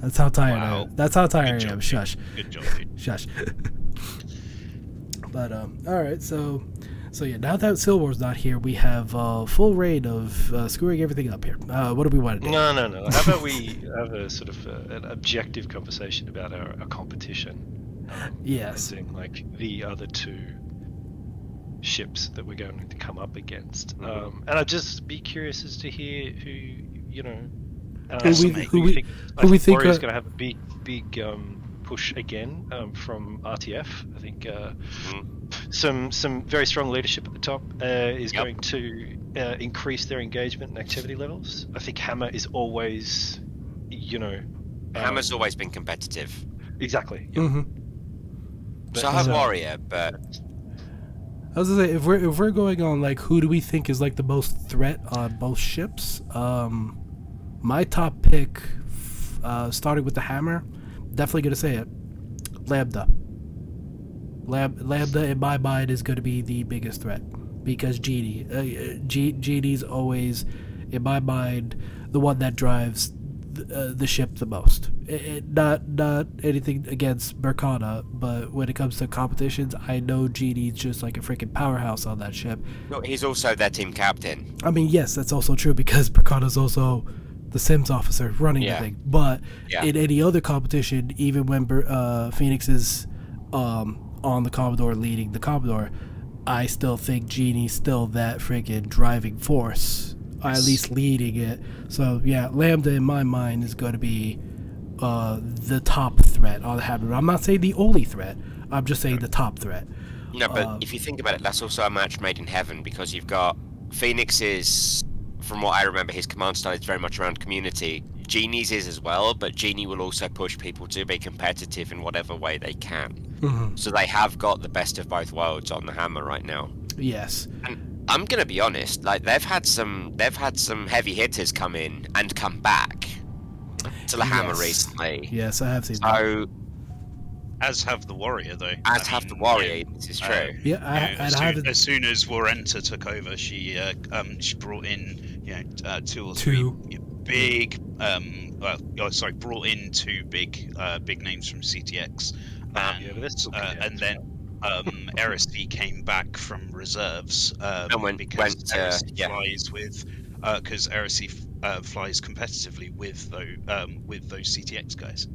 that's how tired I am. That's how tired I am. Shush. Good job, dude. Shush. but um, all right. So, so yeah. Now that Silwar's not here, we have uh, full reign of uh, screwing everything up here. Uh, what do we want to do? No, no, no. How about we have a sort of uh an objective conversation about our, our competition? As Yes. in, like the other two ships that we're going to come up against. Mm-hmm. Um, and I'd just be curious as to hear who you know. Uh, Who we- who we- think, who we think Warrior's are- going to have a big, big um, push again um, from RTF. I think uh, some some very strong leadership at the top uh, is Yep. going to uh, increase their engagement and activity levels. I think Hammer is always, you know, um, Hammer's always been competitive. exactly. hmm But, So have uh, Warrior, but I was gonna say if we're if we're going on like who do we think is like the most threat on both ships? Um, my top pick, uh, starting with the hammer, definitely gonna say it, Lambda. Lam- Lambda in my mind is gonna be the biggest threat because Genie, uh, uh, G- Genie's always, in my mind, the one that drives th- uh, the ship the most. It, it, not not anything against Mercana, but when it comes to competitions, I know Genie's just like a freaking powerhouse on that ship. no, he's also their team captain. I mean, yes, that's also true because Mercana's also the Sims officer running Yeah. the thing. But Yeah. in any other competition, even when uh, Phoenix is um, on the Commodore leading the Commodore, I still think Genie's still that freaking driving force, or at least leading it. So yeah, Lambda in my mind is going to be uh, the top threat on the. I'm not saying the only threat. I'm just saying the top threat. No, but Um, if you think about it, that's also a match made in heaven because you've got Phoenix is, from what I remember, his command style is very much around community. Genie's is as well, but Genie will also push people to be competitive in whatever way they can. hmm So they have got the best of both worlds on the hammer right now. Yes. I'm gonna be honest, like they've had some they've had some heavy hitters come in and come back to the hammer recently. Yes, I have seen that. So As have the warrior, though. as I have mean, the warrior, yeah, this is uh, true. Yeah, I, you know, as, soon, had as soon as Marenta took over, she uh, um, she brought in you know uh, two or three Two. you know, big um uh, oh, sorry brought in two big uh, big names from CTX, and, yeah, but that's okay, uh, and then um, Erisy came back from reserves um, And went- because went, uh, Erisy yeah. flies with because Erisy f- uh, flies competitively with those um, with those CTX guys.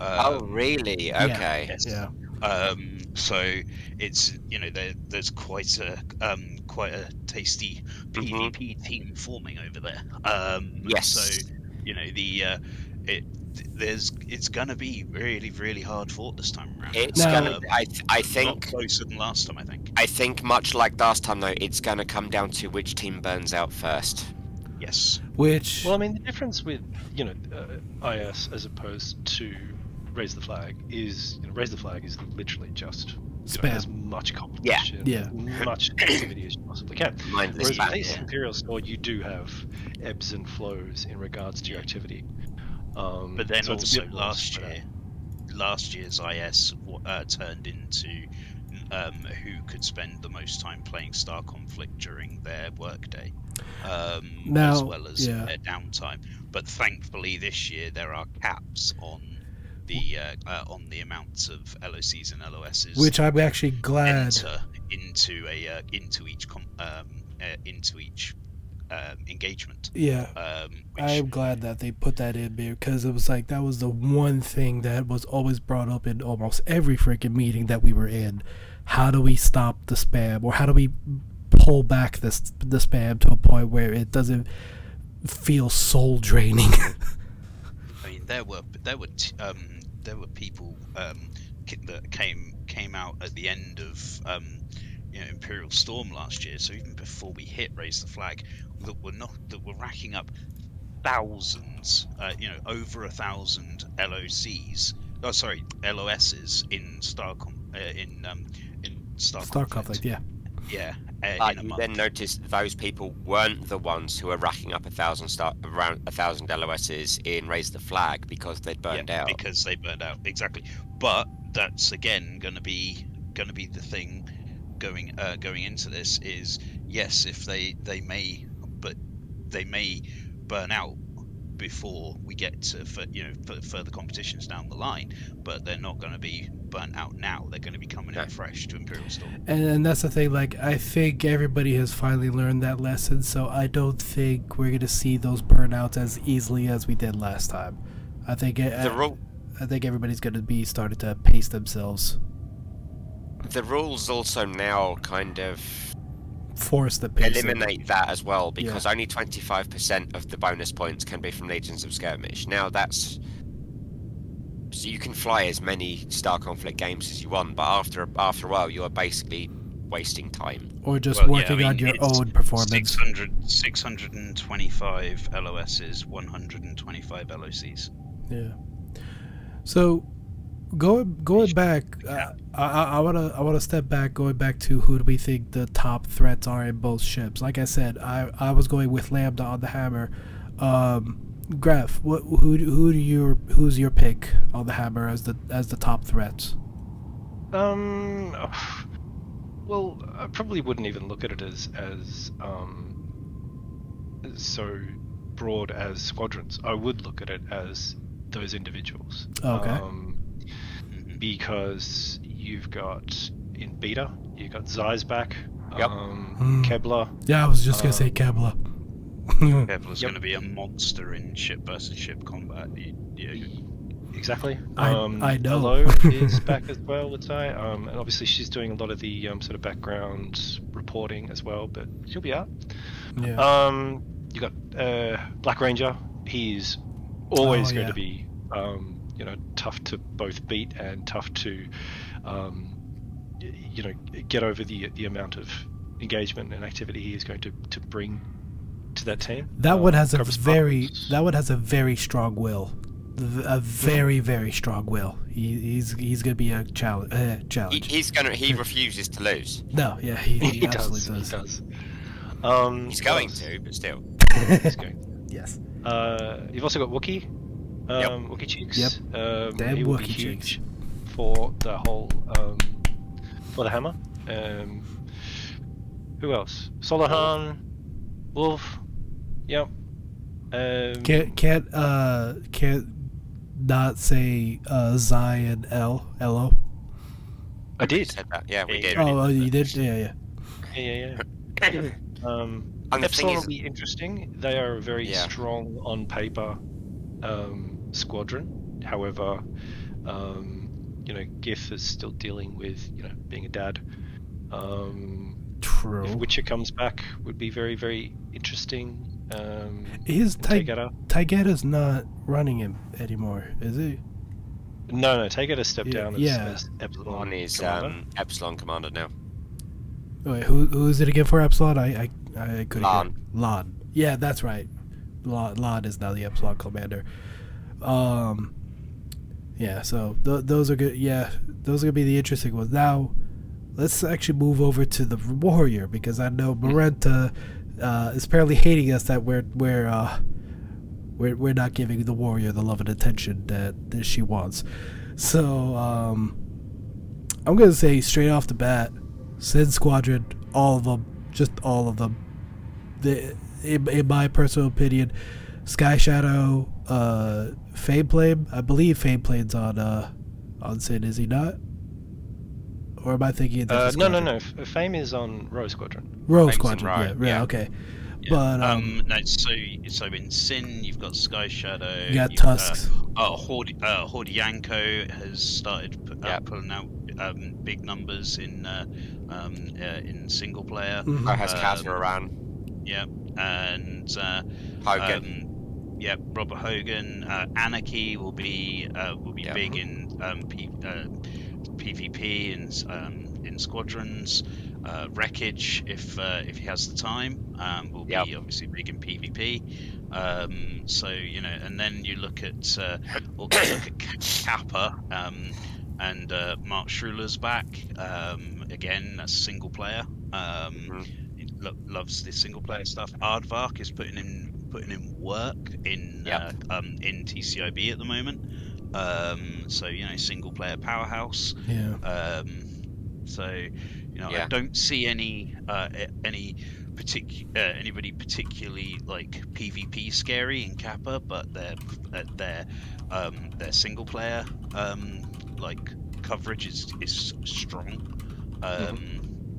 oh Um, really? Okay. yes. Yeah. Um, so it's you know there, there's quite a um, quite a tasty. PvP team forming over there. Um, Yes. So you know the uh, it there's it's gonna be really really hard fought this time around. It's Now- gonna. I th- I a think closer than last time. I think. I think much like last time though, it's gonna come down to which team burns out first. Yes. Which Well, I mean, the difference with you know uh, IS as opposed to raise the flag is you know, raise the flag is literally just you know, as much competition, Yeah. yeah. much activity as you possibly can. Mindless Whereas spam. with Ace Imperial Store, you do have ebbs and flows in regards to your activity. Um, But then so it's also last spread out. year, last year's IS uh, turned into um, who could spend the most time playing Star Conflict during their workday, um, as well as yeah. their downtime. But thankfully, this year there are caps on the uh, uh, on the amounts of LOCs and LOSs which I'm actually glad. enter into a uh, into each com- um, uh, into each um, engagement. Yeah. Um, which, I am glad that they put that in there because it was like that was the one thing that was always brought up in almost every freaking meeting that we were in. How do we stop the spam, or how do we pull back this the spam to a point where it doesn't feel soul draining? I mean, there were there were t- um, there were people um, that came came out at the end of um, you know Imperial Storm last year. So even before we hit Raise the Flag, that we're not that we're racking up thousands, uh, you know, over a thousand LOCs. Oh, sorry, LOSs in Star uh, in um, in Star, Star Conflict. conflict, yeah. Yeah, uh, But you month. then notice those people weren't the ones who were racking up a thousand star around a thousand LOSs in Raise the Flag because they'd burned yeah, out. because they burned out exactly. But that's again going to be going to be the thing going uh, going into this is yes, if they they may, but they may burn out before we get to for, you know f- further competitions down the line. But they're not going to be burnt out now. They're going to be coming No. in fresh to Imperial Storm. And, and that's the thing. Like, I think everybody has finally learned that lesson. So I don't think we're gonna see those burnouts as easily as we did last time. I think it, the rule I think everybody's gonna be starting to pace themselves, the rules also now kind of force the pace. eliminate that as well because only 25% of the bonus points can be from Legions of Skirmish. Now that's so you can fly as many Star Conflict games as you want, but after after a while you are basically wasting time. or just Well, yeah, I working mean, on your own performance. 600, 625 LOSs, 125 LOCs. Yeah. So, going going back, uh, I I- wanna I wanna step back. Going back to who do we think the top threats are in both ships? Like I said, I I was going with Lambda on the hammer. Um, Graf, what who who do your who's your pick on the hammer as the as the top threats? Um, well, I probably wouldn't even look at it as as um so broad as squadrons. I would look at it as those individuals. Okay. Um. Because you've got in beta, you've got Zeisbach, Yep. um, Mm. Kebler. Yeah, I was just gonna say Kebler. Kebla. Kevlar's Yep. going to be a monster in ship versus ship combat. You, you, Exactly. I- um, I know. Hello is back as well, let's say. Um, and obviously she's doing a lot of the um, sort of background reporting as well, but she'll be out. yeah. Um, you got uh, Black Ranger. He's always Oh, going yeah. to be, um, you know, tough to both beat and tough to, um, you know, get over the the amount of engagement and activity he is going to, to bring to that team. that one has a Cobra very Spartans- that one has a very strong will. a very very strong will. He, he's he's gonna be a challenge. Uh, He, he's gonna he refuses to lose. No, yeah, he, he, he does. absolutely He does. does. Um, He's going else? to, but still. He's going. yes. Uh, you've also got Wookie. Yep. Um, Wookie Cheeks. Yep. Um, Damn he will be Wookie huge for the whole um, for the hammer. Um, who else? Solahan, Wolf. Yep. Um, Can't can't uh can't not say uh Zai and L Lo. I did. Said that. Yeah, we Yeah, did. Oh, oh, you did? Yeah, yeah. Yeah, yeah, yeah. um, And the thing is- be interesting. They are very Yeah. strong on paper um, squadron. However, um, you know, GIF is still dealing with you know being a dad. Um, True. if True. Witcher comes back, would be very very interesting. Um, Is Ty- Taigata. Taigeta's not running him anymore, is he? No, no, Taigata stepped Yeah, down as, yeah. as Epsilon. On his commander. um, Epsilon commander now. Wait, who who is it again for Epsilon? I I I couldn't. Lon. Lon. Yeah, that's right. Lon, Lon is now the Epsilon commander. Um. Yeah, so th- those are good. Yeah, those are gonna be the interesting ones. Now, let's actually move over to the warrior because I know Marenta uh, is apparently hating us that we're we're uh, we're we're not giving the warrior the love and attention that, that she wants. So um, I'm gonna say straight off the bat, Sin Squadron, all of them, just all of them. The, in, in my personal opinion, Sky Shadow, uh, Fameplane. I believe Fameplane's on uh, on Sin, is he not? Or am I thinking? of Uh, different no, no, no. Fame is on Row Squadron. Rogue Fame's Squadron. Rogue, yeah, yeah, yeah. okay. Yeah. But um, Um, no, so so in Sin you've got Sky Shadow. you got Tusks. Uh, uh, Horde, uh, Horde Yanko has started pu- uh, Yep. pulling out um, big numbers in uh, um, uh, in single player. Mhm. Oh, has Um, around. Yeah, and uh, Hogan. Yeah, Robert Hogan. Uh, Anarchy will be uh, will be Yeah. big in um, P, uh, PvP in um, in squadrons. Uh, wreckage, if uh, if he has the time, um, will be obviously big in PvP. Um, so you know, and then you look at uh, look at Kappa um, and uh, Mark Schruler's back um, again. That's single player. He lo- loves the single player stuff. Aardvark is putting in putting in work in Yep. uh, um, in TCIB at the moment. Um, so you know, single player powerhouse. Yeah. Um, so you know, I don't see any uh, any particular uh, anybody particularly like PvP scary in Kappa, but their uh, their um, their single player um, like coverage is is strong. Um,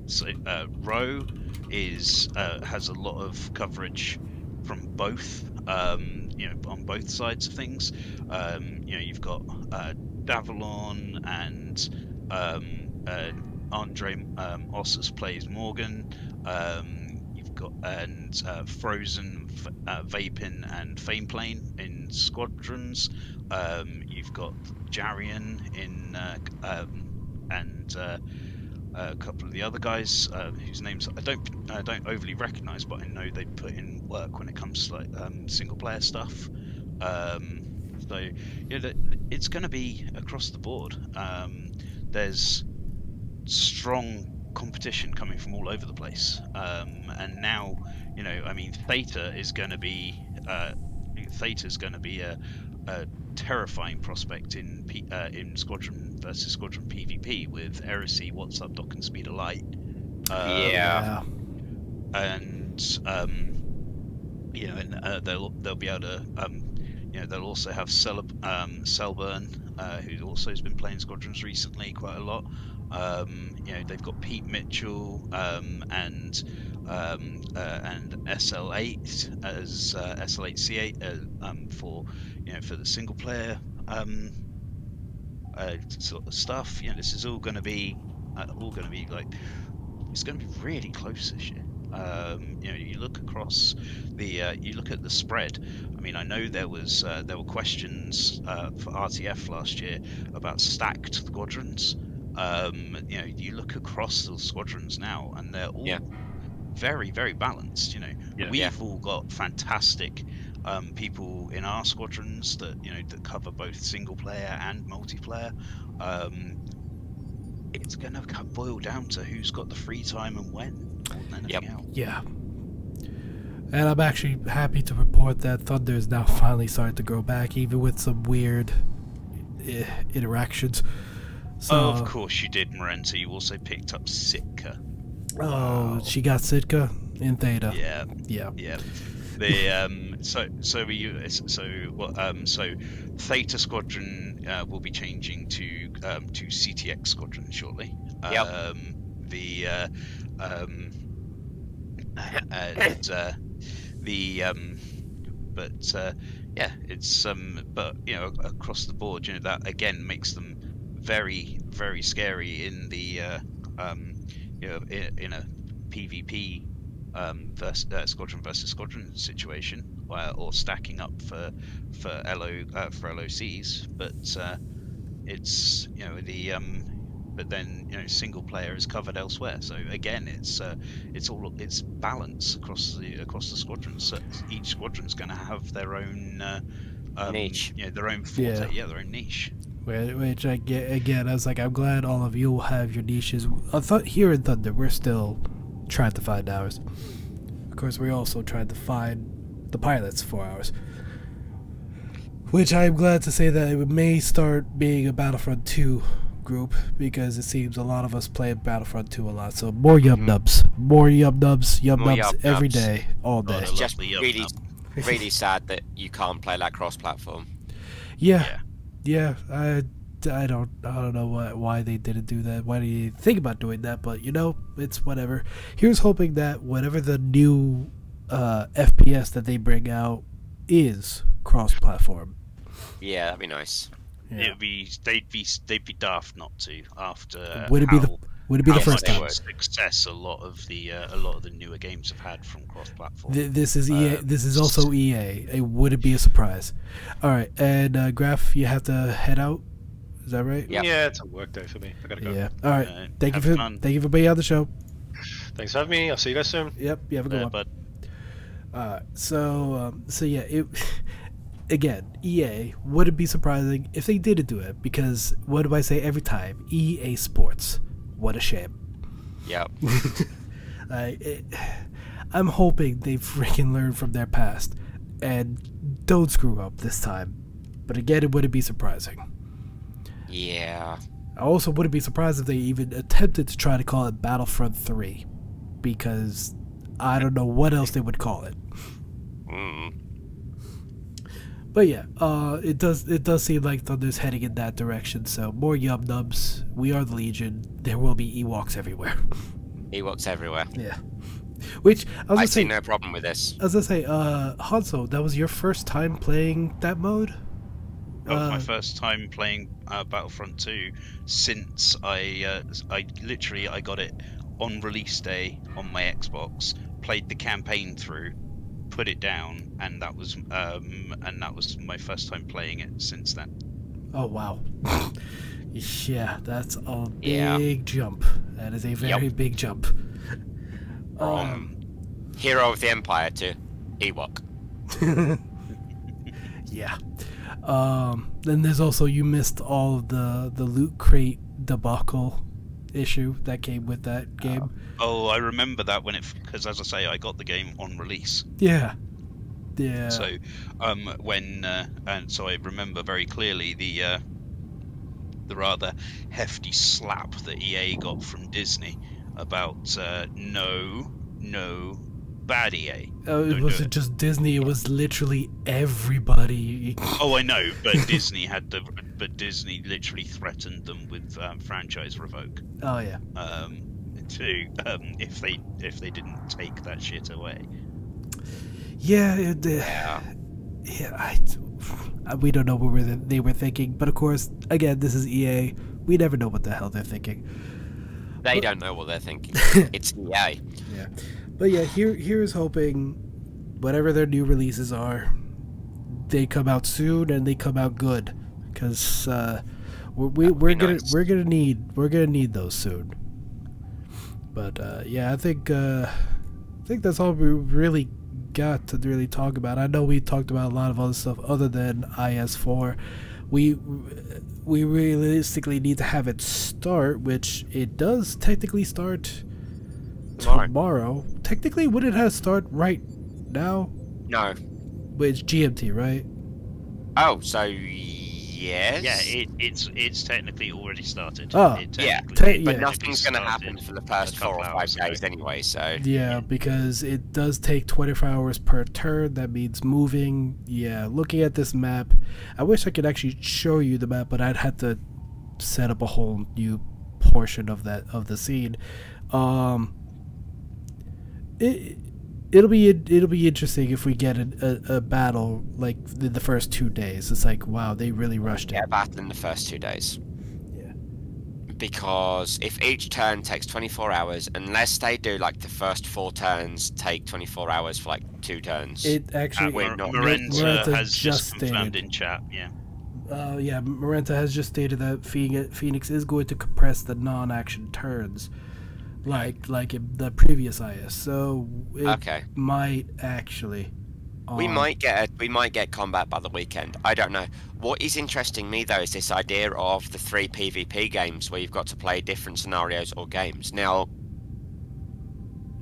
So uh, Row is uh, has a lot of coverage from both um, you know on both sides of things. Um, you know you've got uh, Davalon and um, uh, Andre um, Ossus plays Morgan. Um, you've got and uh, Frozen, uh, Vapin, and Fameplane in squadrons. Um, you've got Jarian in uh, um, and a couple of the other guys uh, whose names I don't I don't overly recognise, but I know they put in work when it comes to like um, single player stuff. Um, so yeah, th- it's going to be across the board. Um, there's strong competition coming from all over the place, um, and now you know I mean Theta is going to be uh, Theta is going to be a, a terrifying prospect in P, uh, in Squadron versus Squadron PvP with Heresy, What's Up, Dock and Speed of Light. Um, Yeah. and um, you know, and uh, they'll they'll be able to, um, you know, they'll also have Cel- um, Selburn, uh, who also has been playing Squadrons recently quite a lot. Um, you know, they've got Pete Mitchell um, and um, uh, and SL8 as uh, SL8C8 uh, um, for you know for the single player um, uh, sort of stuff. You know, this is all going to be uh, all going to be like it's going to be really close this year. Um, you know, you look across the, uh, you look at the spread. I mean, I know there was uh, there were questions uh, for RTF last year about stacked squadrons. Um, you know, you look across the squadrons now, and they're all Yeah. Very, very balanced. You know, Yeah. we've Yeah. all got fantastic um, people in our squadrons that you know that cover both single player and multiplayer. Um, it's going to boil down to who's got the free time and when, more Yep. else. Yeah. And I'm actually happy to report that Thunder is now finally starting to grow back, even with some weird eh, interactions. So, oh, of course you did, Marenta. You also picked up Sitka. Oh, she got Sitka in Theta. Yeah, Yeah. yeah. The um, so so we so what um so Theta Squadron uh, will be changing to um to CTX Squadron shortly. Yep. Um, the uh, um and uh, the um but uh, yeah it's um but you know across the board you know that again makes them very very scary in the uh, um you know in, in a PvP um versus, uh, squadron versus squadron situation uh, or stacking up for for LO uh, for LOCs but uh, it's you know the um but then you know single player is covered elsewhere so again it's uh, it's all it's balance across the across the squadrons so each squadron's going to have their own uh, um, Niche. you know their own forte Yeah. yeah, their own niche Whi- Which I get again. I was like, I'm glad all of you have your niches. I thought here in Thunder, we're still trying to find ours. Of course, we also tried to find the pilots for ours. Which I'm glad to say that it may start being a Battlefront 2 group because it seems a lot of us play Battlefront 2 a lot. So more yum Mhm. nubs, more yum nubs, yum More nubs yum every nubs. day, all Oh, day. I It's just really, really sad that you can't play that cross-platform. Yeah, yeah yeah. I, I don't I don't know why why they didn't do that. Why do you think about doing that? But you know, it's whatever. Here's hoping that whatever the new uh, FPS that they bring out is cross-platform. Yeah, that'd be nice. Yeah. it'd be they'd be they'd be daft not to after Would it be the how- Would it be the first time? success a lot of the uh, a lot of the newer games have had from cross-platform. Th- this is EA. Uh, this is also EA. It would it be a surprise? All right, and uh, Graf, you have to head out Is that right? Yep. Yeah, it's a work day for me. I gotta go. Yeah. All right. Uh, thank you for fun. thank you for being on the show. Thanks for having me. I'll see you guys soon. Yep. You have a good Uh, one. but Uh, so um, so yeah, it again, EA would it be surprising if they didn't do it because what do I say every time? EA Sports. What a shame. Yep. I it, I'm hoping they freaking learn from their past and don't screw up this time. But again, it wouldn't be surprising. Yeah. I also wouldn't be surprised if they even attempted to try to call it Battlefront 3 because I don't know what else they would call it. Mm. But yeah, uh, it does it does seem like Thunder's heading in that direction. So more yum nubs. We are the Legion. There will be Ewoks everywhere. Ewoks everywhere. yeah. Which I was I see say, no problem with this. As I say, uh, Hanzo, that was your first time playing that mode. that was my Uh, first time playing uh, Battlefront 2 since I uh, I literally I got it on release day on my Xbox, played the campaign through, put it down, and that was um and that was my first time playing it since then. Oh wow. yeah, that's a Yeah. big jump. That is a very big jump. Um, Um, Hero of the Empire to Ewok. yeah. Um, then there's also you missed all of the the loot crate debacle issue that came with that game. Oh, I remember that when it because as I say, I got the game on release. Yeah. Yeah. So, um, when uh, and so I remember very clearly the uh, the rather hefty slap that EA got from Disney about uh, no, no, bad EA. Uh, it wasn't it. just Disney; it was literally everybody. Oh, I know, but Disney had the but Disney literally threatened them with um, franchise revoke Oh yeah, um, to um, if they if they didn't take that shit away. yeah, it, uh, Yeah. yeah. I, I- we don't know what were they were thinking, but of course, again, this is EA. We never know what the hell they're thinking. They don't know what they're thinking. it's EA. Yeah, but yeah, here here's hoping whatever their new releases are, they come out soon and they come out good, because uh, we, we're gonna nice. we're gonna need we're gonna need those soon. But uh, yeah, I think uh, I think that's all we really got to really talk about. I know we talked about a lot of other stuff other than IS4. We we realistically need to have it start, which it does technically start Tomorrow. tomorrow. Technically, would it have start right now? No. But it's GMT, right? Oh, so yes. Yeah, it, it's it's technically already started. Oh. It Yeah, Te- it yeah. But nothing's going to happen for the first four or five hours ago. days anyway, so. Yeah, because it does take 24 hours per turn. That means moving. Yeah, looking at this map, I wish I could actually show you the map, but I'd have to set up a whole new portion of that of the scene. Um, it it'll be it'll be interesting if we get a, a, a battle like the, the first two days. It's like wow, they really rushed it. Get a battle in the first two days. Yeah. Because if each turn takes 24 hours, unless they do like the first four turns take 24 hours for like two turns. It Uh, actually. We're not- Marenta Marenta has just just confirmed stated. in chat. Yeah. Uh, yeah, Marenta has just stated that Phoenix, Phoenix is going to compress the non-action turns, like like in the previous IS. So it okay. might actually. We um, might get a, we might get combat by the weekend. I don't know. What is interesting me though is this idea of the three PvP games where you've got to play different scenarios or games. Now,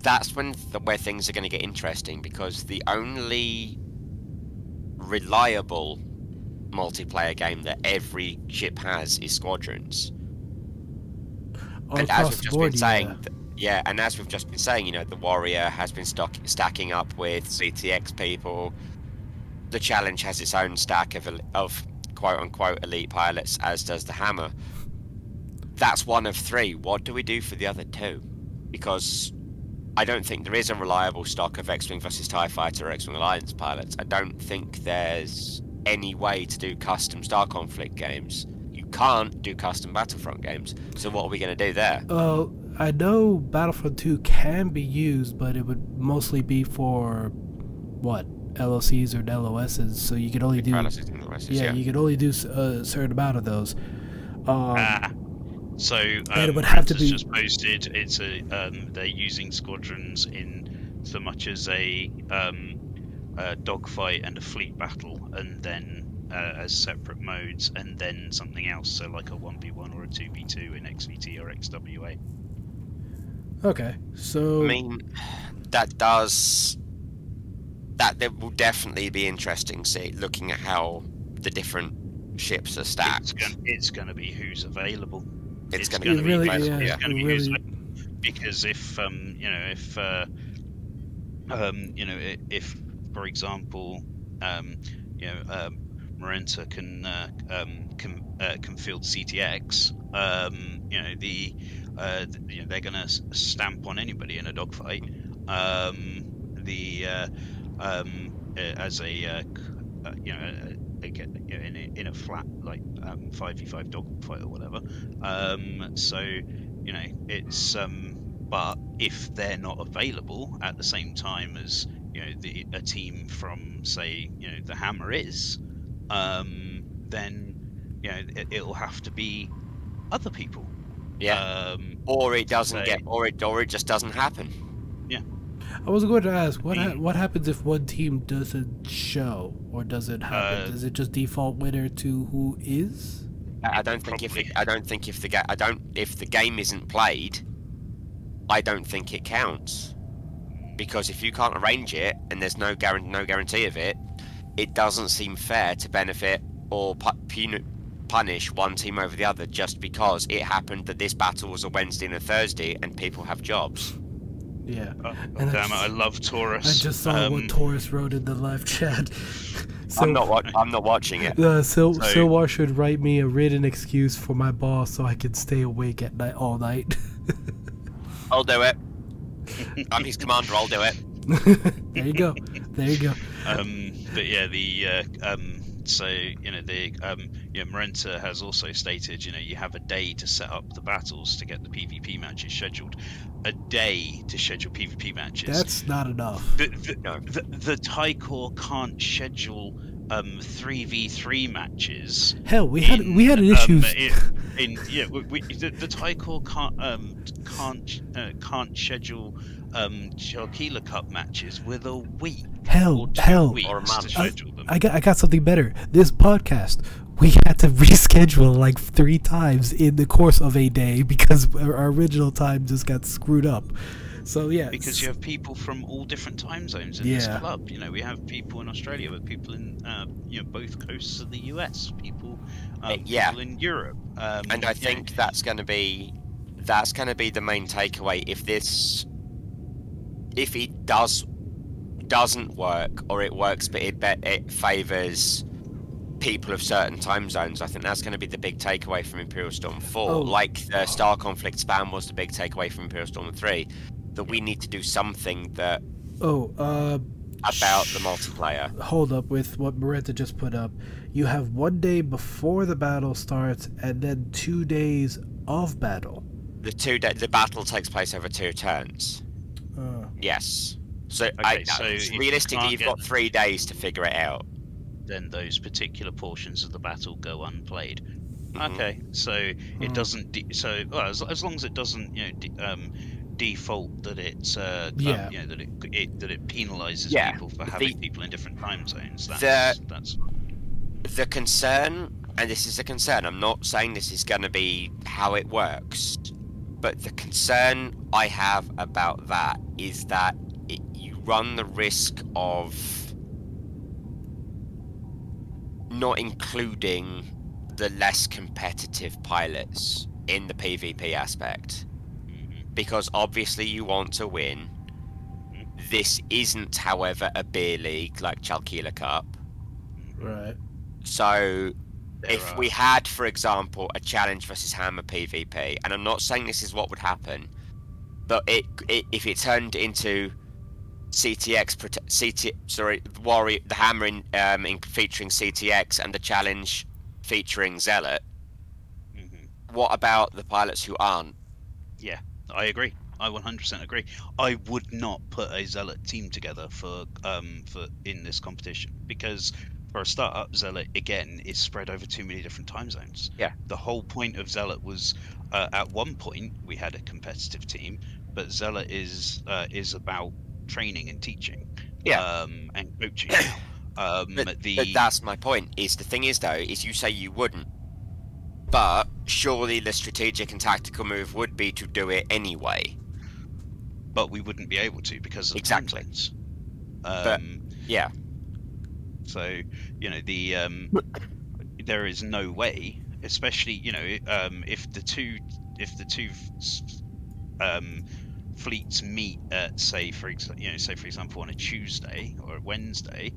that's when th- where things are going to get interesting because the only reliable multiplayer game that every ship has is Squadrons. All and as we've just board, been saying, yeah. th- yeah, and as we've just been saying, you know, the warrior has been stock- stacking up with CTX people. The challenge has its own stack of of quote unquote elite pilots, as does the hammer. That's one of three. What do we do for the other two? Because I don't think there is a reliable stock of X-wing versus Tie Fighter or X-wing Alliance pilots. I don't think there's any way to do custom Star Conflict games. Can't do custom Battlefront games. So what are we going to do there? Uh, I know Battlefront 2 can be used, but it would mostly be for what LOCs or LOSs. So you could only do the rest yeah, you can only do a certain amount of those. Um, Ah. So um, it would have to be- just posted it's a um, they're using squadrons in so much as a, um, a dogfight and a fleet battle, and then uh, as separate modes, and then something else, so like a one v one or a two v two in XVT or XWA. okay, so I mean, that does that. That will definitely be interesting. See, looking at how the different ships are It's stacked. going it's going to be who's available. It's, it's going gonna be really, available, yeah, yeah. Gonna be really, useful. because if um you know if uh, um you know i- if for example um you know um Marenta can uh, um can uh, can field CTX um you know the uh th- you know they're gonna s- stamp on anybody in a dogfight. Um the as a you know know, in a, in a flat like um 5v5 dogfight or whatever. Um so you know it's um but if they're not available at the same time as you know the a team from say you know the hammer is um then you know it, it'll have to be other people Yeah. um or it doesn't say- get, or it, or it just doesn't happen. Yeah. I was going to ask what ha- what happens if one team doesn't show, or does it happen? Uh, Does it just default winner to who is? I I don't think if Probably. the, I don't think if the ga- I don't if the game isn't played, I don't think it counts. Because if you can't arrange it and there's no guarantee no guarantee of it, it doesn't seem fair to benefit or pu- punish one team over the other just because it happened that this battle was a Wednesday and a Thursday and people have jobs. Yeah. oh, And I damn it I love Taurus I just saw Um, what Taurus wrote in the live chat. so, I'm not wa- I'm not watching it. Uh, Sil- So- Silwar should write me a written excuse for my boss so I can stay awake at night all night. I'll do it. I'm his commander. I'll do it. there you go. There you go. um, but yeah, the uh, um, so you know the um, you know, Marenta has also stated you know you have a day to set up the battles to get the PvP matches scheduled, a day to schedule PvP matches. That's not enough. the the, No. the, the TIE Corps can't schedule um three v three matches. Hell, we had in, we had um, issues. in, in yeah, we, we, the, the TIE Corps can't um can't uh, can't schedule um Chalkila Cup matches with a week Hell, or two hell. weeks Or a to schedule them. I got I got something better. This podcast we had to reschedule like three times in the course of a day because our our original time just got screwed up. So yeah, because you have people from all different time zones in Yeah. this club. You know, we have people in Australia, but people in uh, you know both coasts of the US, people, uh, Uh, yeah. people in Europe. Um, And I you know, think that's going to be that's going to be the main takeaway if this if it does doesn't work or it works but it be, it favors people of certain time zones i think that's going to be the big takeaway from imperial storm 4 Oh. like the star conflict spam was the big takeaway from imperial storm 3 that we need to do something that oh uh about the multiplayer hold up with what Marenta just put up. You have one day before the battle starts and then two days of battle. the two day, the battle takes place over two turns Uh, yes so, Okay, I, so if you realistically you've got three days to figure it out then those particular portions of the battle go unplayed. Mhm. Okay, so Hmm. it doesn't. De- so well, as, as long as it doesn't, you know, de- um, default that it's, uh, um, Yeah. you know, that it, it that it penalizes Yeah, people for the- having people in different time zones. the- That's that's the concern, and this is a concern, I'm not saying this is going to be how it works, but the concern I have about that is that it, you run the risk of not including the less competitive pilots in the PvP aspect. mhm. Because obviously you want to win. This isn't, however, a beer league like Chalkila Cup. right. So There if are- we had, for example, a challenge versus hammer PvP, and I'm not saying this is what would happen, but it, it if it turned into CTX, CT, sorry, warrior, the hammer in, um, in featuring CTX and the challenge featuring Zealot, Mhm. what about the pilots who aren't? Yeah, I agree. I 100% agree. I would not put a zealot team together for um for in this competition because For a startup Zealot again is spread over too many different time zones. Yeah. The whole point of Zealot was, uh, at one point, we had a competitive team, but Zealot is uh, is about training and teaching. Yeah. Um, and coaching. um, But, the but that's my point. Is the thing is though, is you say you wouldn't, but surely the strategic and tactical move would be to do it anyway. but we wouldn't be able to because of Exactly. zones. But- Um, Yeah, So you know the um, there is no way, especially you know um, if the two if the two um, fleets meet at say for exa- you know say for example on a Tuesday or a Wednesday,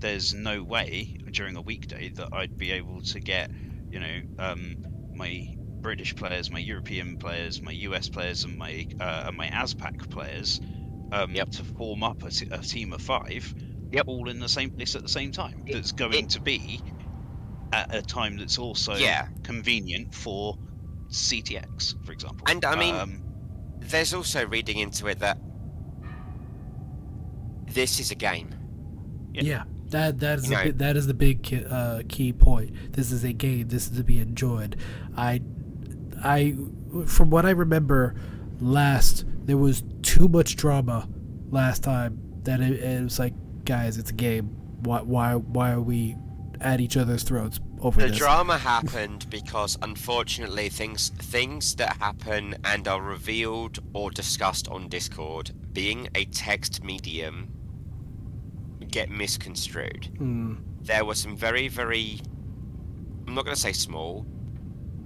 there's no way during a weekday that I'd be able to get you know um, my British players, my European players, my US players, and my uh, and my ASPAC players um, Yep. to form up a, t- a team of five, Yep. all in the same place at the same time. It- that's going it- to be at a time that's also Yeah. convenient for CTX, for example. And, I mean, um, there's also reading into it that this is a game. Yeah. Yeah, that that is You the, know- bi- that is the big uh, key point. This is a game. This is to be enjoyed. I, I, from what I remember, last there was too much drama last time that it, it was like, guys, it's a game. Why why why are we at each other's throats over The this? The drama happened because unfortunately things things that happen and are revealed or discussed on Discord, being a text medium, get misconstrued. Hmm. There were some very, very I'm not gonna say small,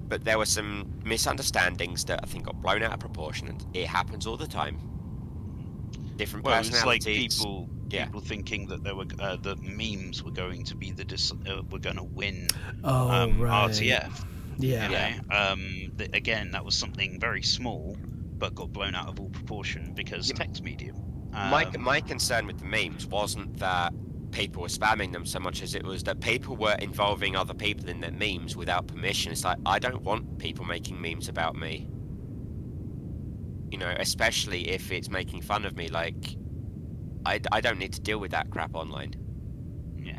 but there were some misunderstandings that I think got blown out of proportion and it happens all the time. Different well, it's like people yeah. people thinking that there were uh, the memes were going to be the dis- uh, were going to win oh um, right. RTF. Yeah. You know? Um, th- again, that was something very small, but got blown out of all proportion because Yeah. text medium. My, Um, my concern with the memes wasn't that people were spamming them so much as it was that people were involving other people in their memes without permission. It's like, I don't want people making memes about me. You know, especially if it's making fun of me. Like, I, I don't need to deal with that crap online. Yeah,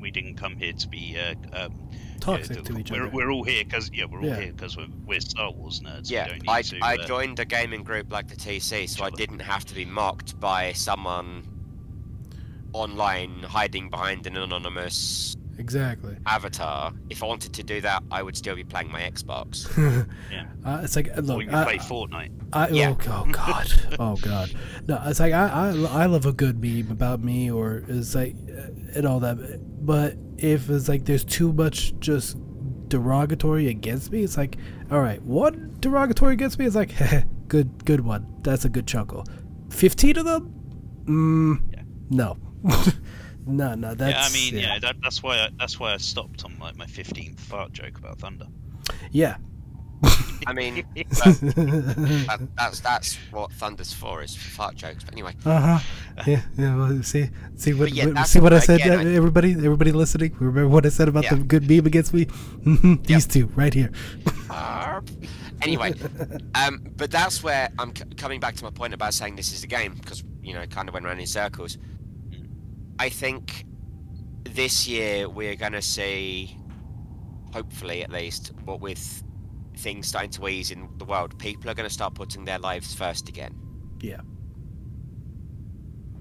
we didn't come here to be uh, um, Toxic yeah, to each we're, other. We're all here because yeah, we're all Yeah. here because we're, we're Star Wars nerds. yeah, we don't need I, to, I uh, joined a gaming group like the TC, so I didn't have to be mocked by someone online hiding behind an anonymous Exactly. avatar. If I wanted to do that, I would still be playing my Xbox. Yeah. Uh, it's like or look, you can I, play Fortnite. I, Yeah. oh, oh god, oh god. No, it's like I, I I love a good meme about me or it's like uh, and all that. But if it's like there's too much just derogatory against me, it's like all right, one derogatory against me is like good good one. That's a good chuckle. Fifteen of them, mm, Yeah. no, no, no. That's yeah, I mean, yeah, that, that's why I, that's why I stopped on like my 15th fart joke about Thunder. yeah. I mean, that, that's that's what Thunder's for is for fart jokes. But anyway, Uh huh. Yeah. Yeah. Well, see, see what, yeah, see what I said. again, uh, I- everybody, everybody listening. Remember what I said about the good meme against me? These two right here. anyway, um, but that's where I'm c- coming back to my point about saying this is a game because you know it kind of went around in circles. I think this year we're going to see, hopefully at least, what with things starting to ease in the world, people are going to start putting their lives first again. Yeah.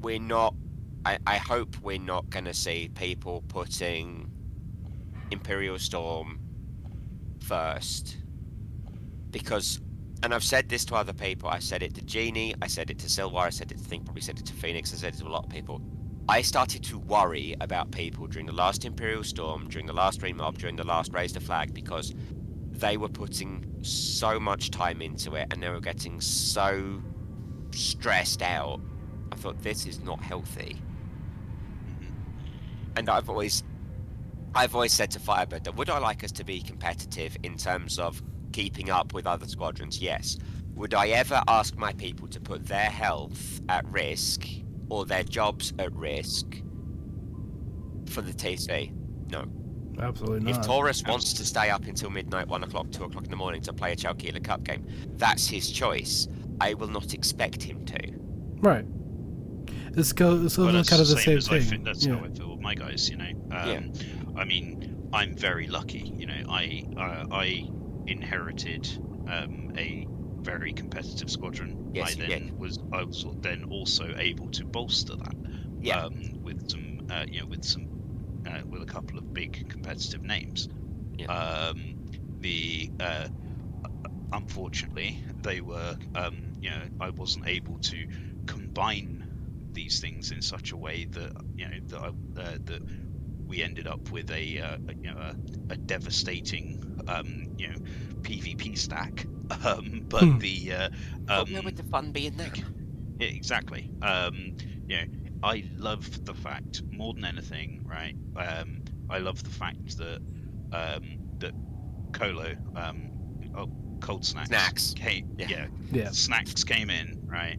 We're not. I, I hope we're not going to see people putting Imperial Storm first because and I've said this to other people. I said it to Genie. I said it to Silver. I said it to think. Probably said it to Phoenix. I said it to a lot of people. I started to worry about people during the last Imperial Storm, during the last Remob, during the last Raise the Flag, because they were putting so much time into it and they were getting so stressed out. I thought this is not healthy. Mm-hmm. And I've always, I've always said to Firebird that would I like us to be competitive in terms of keeping up with other squadrons? Yes. Would I ever ask my people to put their health at risk or their jobs at risk for the TC? No. Absolutely not. If. Taurus wants to stay up until midnight, one o'clock, two o'clock in the morning to play a Chalkila Cup game, that's his choice. I will not expect him to. right. it's, go, it's Well, also that's kind of the same as I thing. think that's yeah. how I feel with my guys. You know, um, Yeah. I mean, I'm very lucky. You know, I uh, I inherited um, a very competitive squadron. Yes, I then did. was I was then also able to bolster that. Yeah. Um, with some, uh, you know, with some, uh, with a couple of big competitive names. Yeah. Um, the uh, unfortunately they were, um, you know, I wasn't able to combine these things in such a way that you know that I, uh, that we ended up with a uh, a- you know a, a devastating um, you know PvP stack. Um, but Hmm. the uh, But um, where would the fun be in that? exactly. Um, you know, I love the fact more than anything, right? Um, I love the fact that um, that Colo, um, oh, cold snacks, Snacks. came, Yeah. yeah, Yeah. snacks came in, right?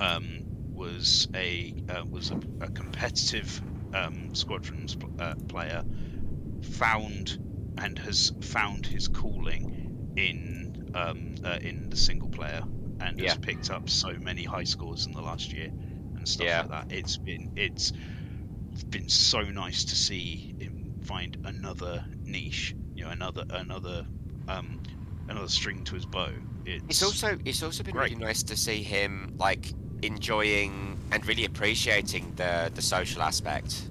Um, was a uh, was a, a competitive um, squadrons uh, player, found and has found his calling in um, uh, in the single player and Yeah. has picked up so many high scores in the last year and stuff Yeah. like that. It's been it's been so nice to see him find another niche, you know, another another um, another string to his bow. It's, It's also it's also been great. really nice to see him like enjoying and really appreciating the the social aspect.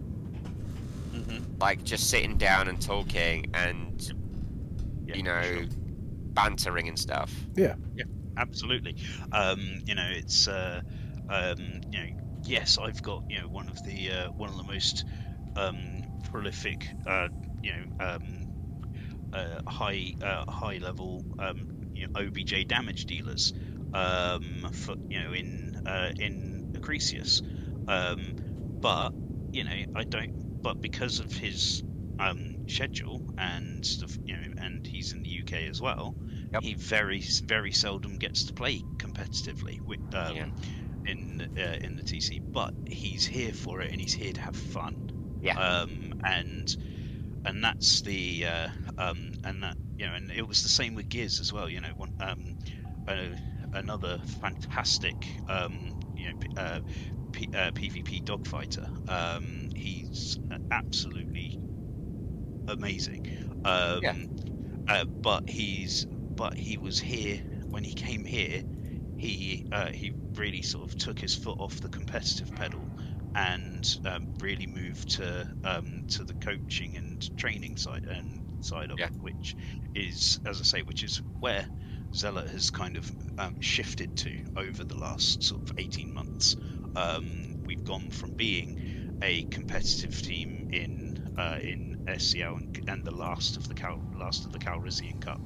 Mhm. Like just sitting down and talking and Yeah, you know sure. Bantering and stuff. Yeah. Yeah, absolutely um you know it's uh um you know yes i've got you know one of the uh, one of the most um prolific uh you know um uh, high uh, high level um you know obj damage dealers um for you know in uh in Acrisius um but you know i don't but because of his um schedule and the, you know and he's in the uk as well Yep. he very very seldom gets to play competitively with um, Yeah. in uh, in the TC, but he's here for it and he's here to have fun. Yeah. Um, and and that's the uh, um, and that you know, and it was the same with Gears as well. You know, one um, uh, another fantastic um, you know P- uh, P- uh, PvP dogfighter. Um, he's absolutely amazing. Um, Yeah. uh, but he's but he was here when he came here. He uh, he really sort of took his foot off the competitive pedal and um, really moved to um, to the coaching and training side and side of Yeah. it, which is, as I say, which is where Zealot has kind of um, shifted to over the last sort of 18 months. Um, we've gone from being a competitive team in uh, in SCL and, and the last of the Cal, last of the Calrissian Cup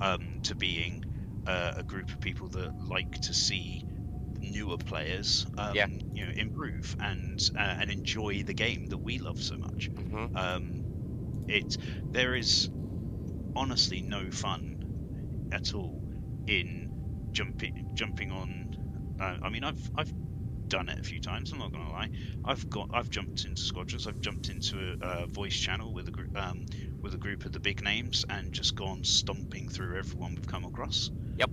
um, to being uh, a group of people that like to see newer players um, Yeah. you know improve and uh, and enjoy the game that we love so much hmm um, it there is honestly no fun at all in jumping jumping on. Uh, I mean, I've I've done it a few times. I'm not gonna lie. I've got I've jumped into squadrons. I've jumped into a, a voice channel with a group um, with a group of the big names and just gone stomping through everyone we've come across. Yep.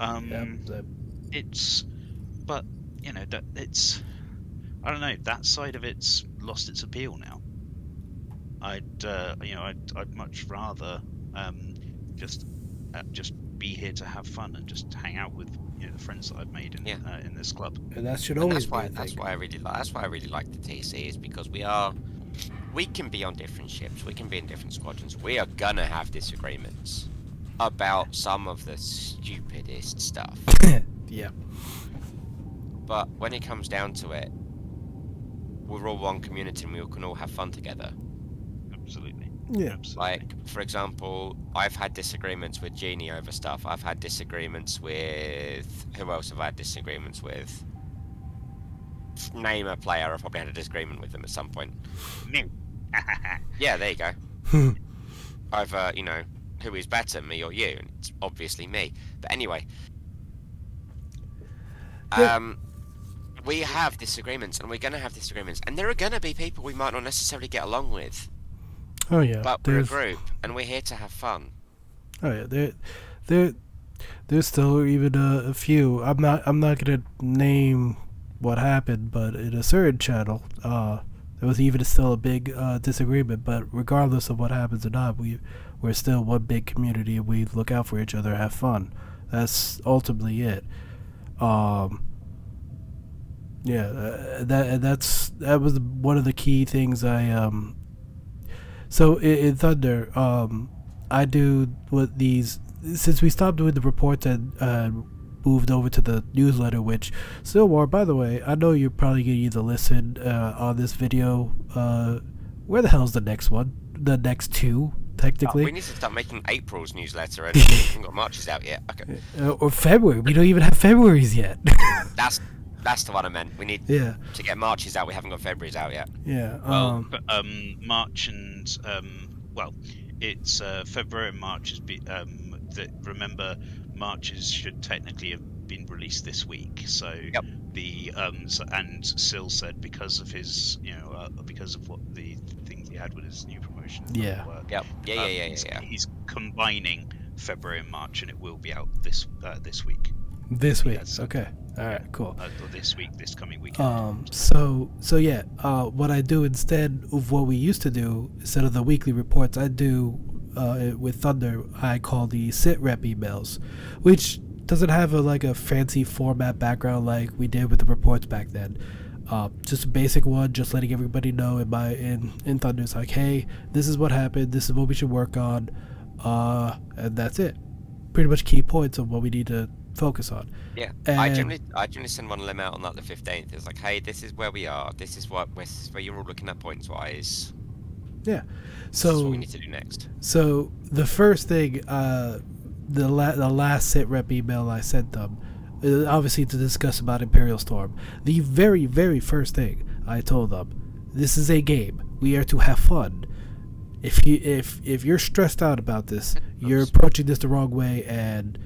Um, Yeah, that- it's but you know that it's I don't know that side of it's lost its appeal now. I'd uh, you know I'd, I'd much rather um, just uh, just be here to have fun and just hang out with you know the friends that I've made in Yeah. uh, in this club. and that should And always that's why be a that's thing. why I really like that's why I really like the TC is because we are we can be on different ships, we can be in different squadrons. We are gonna have disagreements about some of the stupidest stuff. yeah. But when it comes down to it, we're all one community and we can all have fun together. Absolutely. Yeah. Absolutely. Like, for example, I've had disagreements with Genie over stuff. I've had disagreements with who else have I had disagreements with? Name a player. I've probably had a disagreement with them at some point. Me. Yeah, there you go. Either you know who is better, me or you, and it's obviously me. But anyway, Yeah. um, we have disagreements, and we're gonna have disagreements, and there are gonna be people we might not necessarily get along with, Oh yeah. but we're a group, and we're here to have fun. oh yeah. There, there, there's still even a, a few. I'm not. I'm not gonna name what happened, but in a certain channel, uh, there was even still a big uh, disagreement. But regardless of what happens or not, we we're still one big community, and we look out for each other, have fun. That's ultimately it. Um, yeah, uh, that that's that was one of the key things I um. So in, in Thunder, um, I do what these since we stopped doing the reports and uh, moved over to the newsletter. Which Silwar, by the way, I know you're probably gonna either listen uh, on this video. Uh, where the hell's the next one? The next two, technically. we need to start making April's newsletter. And we haven't got March's out yet. Okay, Uh, or February. We don't even have February's yet. that's that's the one I meant. We need yeah, to get March's out. We haven't got February's out yet. yeah. Well, Um, but, um, March and um, well, it's uh, February and March is be, Um, that remember, Marches should technically have been released this week. So Yep. the um, so, and Sil said because of his, you know, uh, because of what the things he had with his new promotion. Yeah. work, Yep. Yeah, yeah, um, yeah, yeah. he's, yeah. he's combining February and March, and it will be out this uh, this week. this week. yes. Okay. All right. Cool. Uh, this week, this coming weekend. Um, so so yeah, uh, what I do instead of what we used to do, instead of the weekly reports, I do uh, with Thunder. I call the sit rep emails, which doesn't have a like a fancy format background like we did with the reports back then. Uh, just a basic one, just letting everybody know in my in in Thunder. It's like, hey, this is what happened. This is what we should work on, uh, and that's it. Pretty much key points of what we need to focus on. Yeah, I generally, I generally send one of them out on like the fifteenth. It's like, hey, this is where we are. This is what where you're all looking at points wise. Yeah. So what we need to do next. So the first thing, uh, the la- the last sit rep email I sent them, uh, obviously to discuss about Imperial Storm. The very very first thing I told them, this is a game. We are to have fun. If you if if you're stressed out about this, you're approaching this the wrong way, and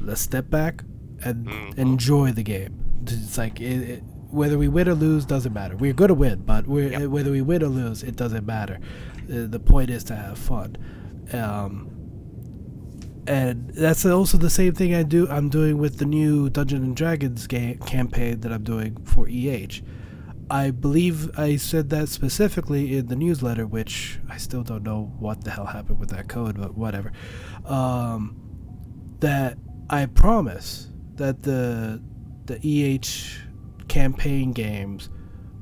let's step back and Mhm. enjoy the game. It's like it, it, whether we win or lose doesn't matter. We're gonna win, but we're, Yep. whether we win or lose, it doesn't matter. Uh, the point is to have fun. Um, and that's also the same thing I do. I'm doing with the new Dungeon and Dragons game campaign that I'm doing for EH. I believe I said that specifically in the newsletter, which I still don't know what the hell happened with that code, but whatever. Um, that I promise that the the EH campaign games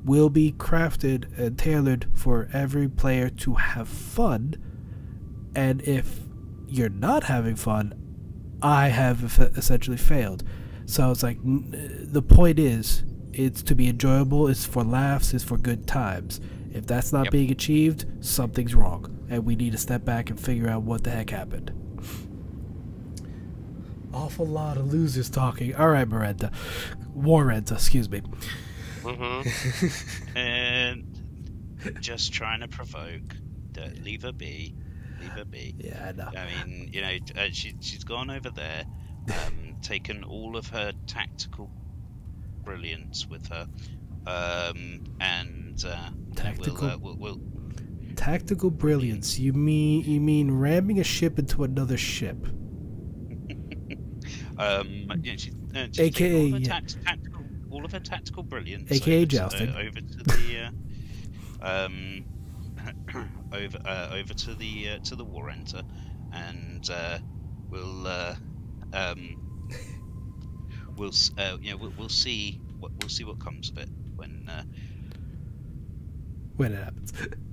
will be crafted and tailored for every player to have fun. And if you're not having fun, I have essentially failed. So it's like n- the point is, it's to be enjoyable. It's for laughs. It's for good times. If that's not Yep. being achieved, something's wrong, and we need to step back and figure out what the heck happened. Awful lot of losers talking. All right, Marenta, Warrenta, excuse me. hmm and just trying to provoke. Don't leave her be. Leave her be. Yeah, I know. I mean, you know, uh, she she's gone over there, um, taken all of her tactical brilliance with her, um, and uh, Tactical- We'll, uh, we'll, we'll, Tactical brilliance. You mean you mean ramming a ship into another ship? Um, yeah, she, uh, she's AKA, all of her yeah. tact- tactical, all of her tactical brilliance, AKA over to- uh, over to the, uh, um, over uh, over to the uh, to the war enter, and uh, we'll uh, um, we'll uh, you know we'll, we'll see what we'll see what comes of it when uh, when it happens.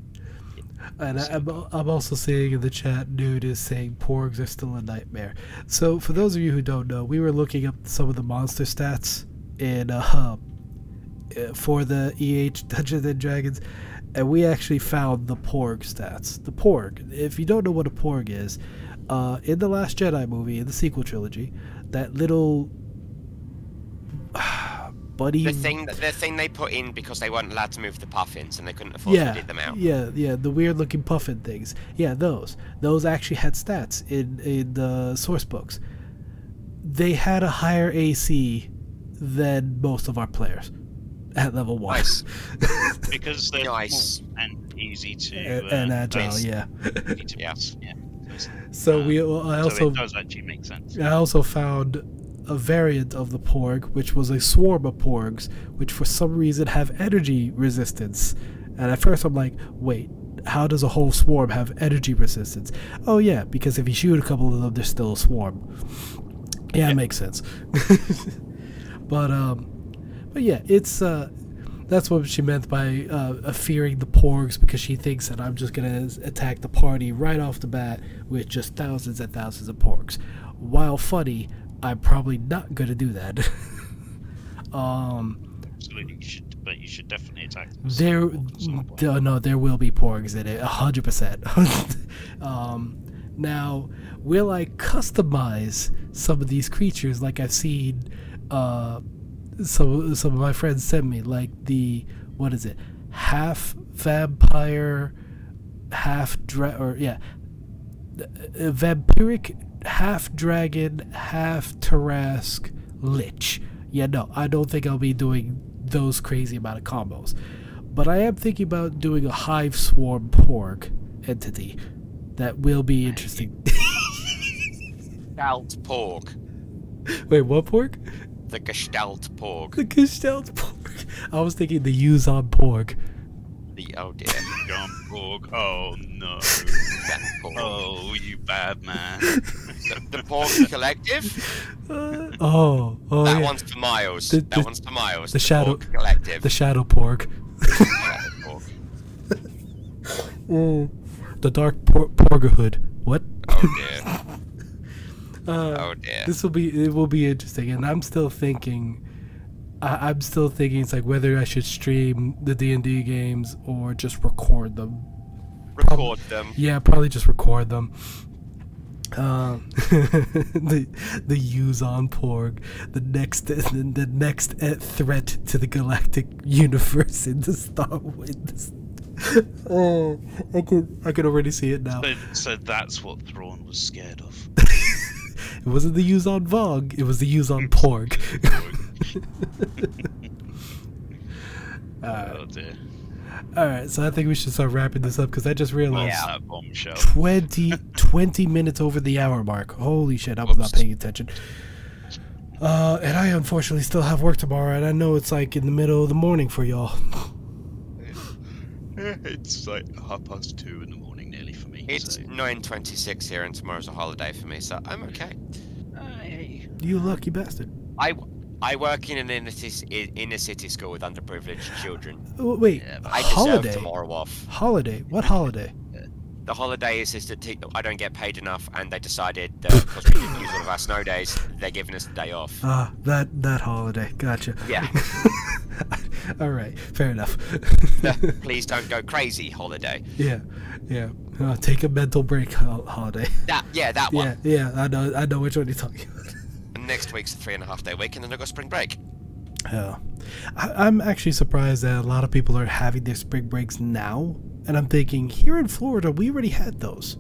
And I, I'm, I'm also seeing in the chat, Newt is saying porgs are still a nightmare. So, for those of you who don't know, we were looking up some of the monster stats in uh, uh, for the EH Dungeons and Dragons, and we actually found the porg stats. The porg. If you don't know what a porg is, uh, in the Last Jedi movie, in the sequel trilogy, that little buddy The thing the thing they put in because they weren't allowed to move the puffins and they couldn't afford yeah, to dig them out. Yeah, yeah, the weird looking puffin things. Yeah, those. Those actually had stats in in the source books. They had a higher AC than most of our players at level one. Nice. because they're Nice. and easy to and, uh, and agile, yeah. easy Yeah. yeah. So Uh, we I so it does actually make sense. I also found a variant of the Porg, which was a swarm of Porgs, which for some reason have energy resistance. And at first I'm like, wait, how does a whole swarm have energy resistance? Oh yeah, because if you shoot a couple of them, there's still a swarm. Yeah, it makes sense. but um, but yeah, it's uh, that's what she meant by uh, fearing the porgs because she thinks that I'm just gonna attack the party right off the bat with just thousands and thousands of porgs. While funny, I'm probably not gonna do that. um, Absolutely, you should, but you should definitely attack them. there, d- no, there will be porgs in it, a hundred percent. Um, now, will I customize some of these creatures like I've seen? Uh, some some of my friends sent me, like the what is it, half vampire, half dra- or yeah, uh, vampiric, half dragon, half Tarrasque lich. Yeah, no, I don't think I'll be doing those crazy amount of combos. But I am thinking about doing a hive swarm porg entity. That will be interesting. Gestalt Porg. Wait, what porg? The Gestalt Porg. The Gestalt porg. I was thinking the Yuuzhan porg. The oh dear. John Borg. Oh no. That Porg. Oh, you bad man. The, the Porg Collective? Uh, oh, oh that yeah. one's for Miles. The- that the- one's for Miles. the shadow- Porg Collective. The shadow porg. Shadow Porg. The dark por- porgahood. What? Oh dear. Uh, Oh dear. this will be it will be interesting and i'm still thinking I, i'm still thinking it's like whether i should stream the d&d games or just record them Record them. yeah probably just record them um, the the Yuuzhan Porg, the next the, the next uh, threat to the galactic universe in the Star Wars. oh, I can I can already see it now. so, so that's what Thrawn was scared of. It wasn't the Yuuzhan Vong, it was the Yuuzhan Porg. oh dear. All right, so I think we should start wrapping this up because I just realized that bombshell. 20, 20 minutes over the hour mark. Holy shit, I was not paying attention. Uh, and I unfortunately still have work tomorrow, and I know it's like in the middle of the morning for y'all. It's like half past two in the morning, nearly for me. It's so. 9.26 here and tomorrow's a holiday for me, so I'm okay. Hey. You lucky bastard. I, I work in an inner city, inner city school with underprivileged children. Wait, Yeah, I holiday? tomorrow off. Holiday? What holiday? The holiday is just that I don't get paid enough, and they decided that because we didn't use all of our snow days, they're giving us the day off. Ah, that that holiday. Gotcha. Yeah. All right, fair enough. Please don't go crazy holiday. yeah, yeah. Uh, take a mental break holiday. That yeah, that one. Yeah, yeah. I know. I know which one you're talking about. Next week's a three and a half day week, and then I got spring break. Yeah. I, I'm actually surprised that a lot of people are having their spring breaks now. And I'm thinking, here in Florida, we already had those.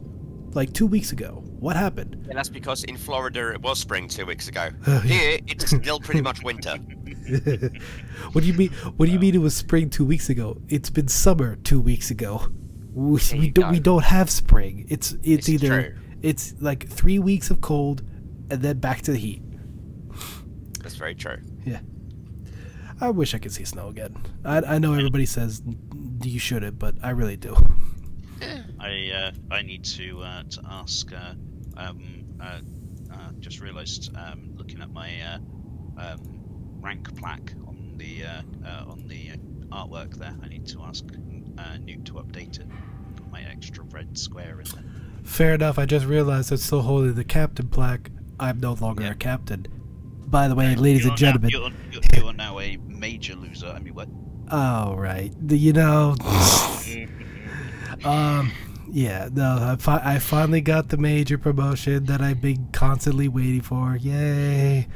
Like two weeks ago. What happened? And that's because in Florida it was spring two weeks ago. Oh, yeah. Here it's still pretty much winter. what do you mean? What do you mean it was spring two weeks ago? It's been summer two weeks ago. We, we don't we don't have spring. It's it's It's either true. it's like three weeks of cold, and then back to the heat. That's very true. Yeah. I wish I could see snow again. I, I know everybody says you shouldn't, but I really do. I uh, I need to uh, to ask. Uh, um, uh, uh, just realised um, looking at my uh, um, rank plaque on the uh, uh, on the artwork there. I need to ask uh, Newt to update it. Put my extra red square in there. Fair enough. I just realized I'm still holding the captain plaque. I'm no longer Yeah. a captain. By the way, ladies You're and gentlemen, now, you're, you're, you're now a major loser. I mean, what? all right, the- you know, um, yeah, no, I, fi- I finally got the major promotion that I've been constantly waiting for. Yay!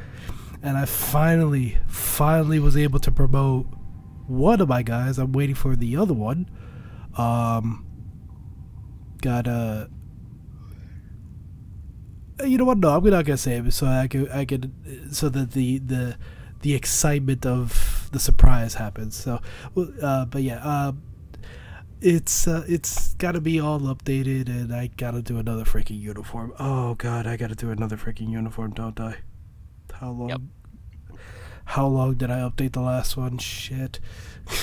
And I finally, finally was able to promote one of my guys. I'm waiting for the other one. Um, got a. You know what? No, I'm not gonna say it so I could, I could, so that the the the excitement of the surprise happens. So, uh, but yeah, um, it's uh, it's got to be all updated, and I gotta do another freaking uniform. Oh god, I gotta do another freaking uniform, don't I? How long? Yep. How long did I update the last one? Shit.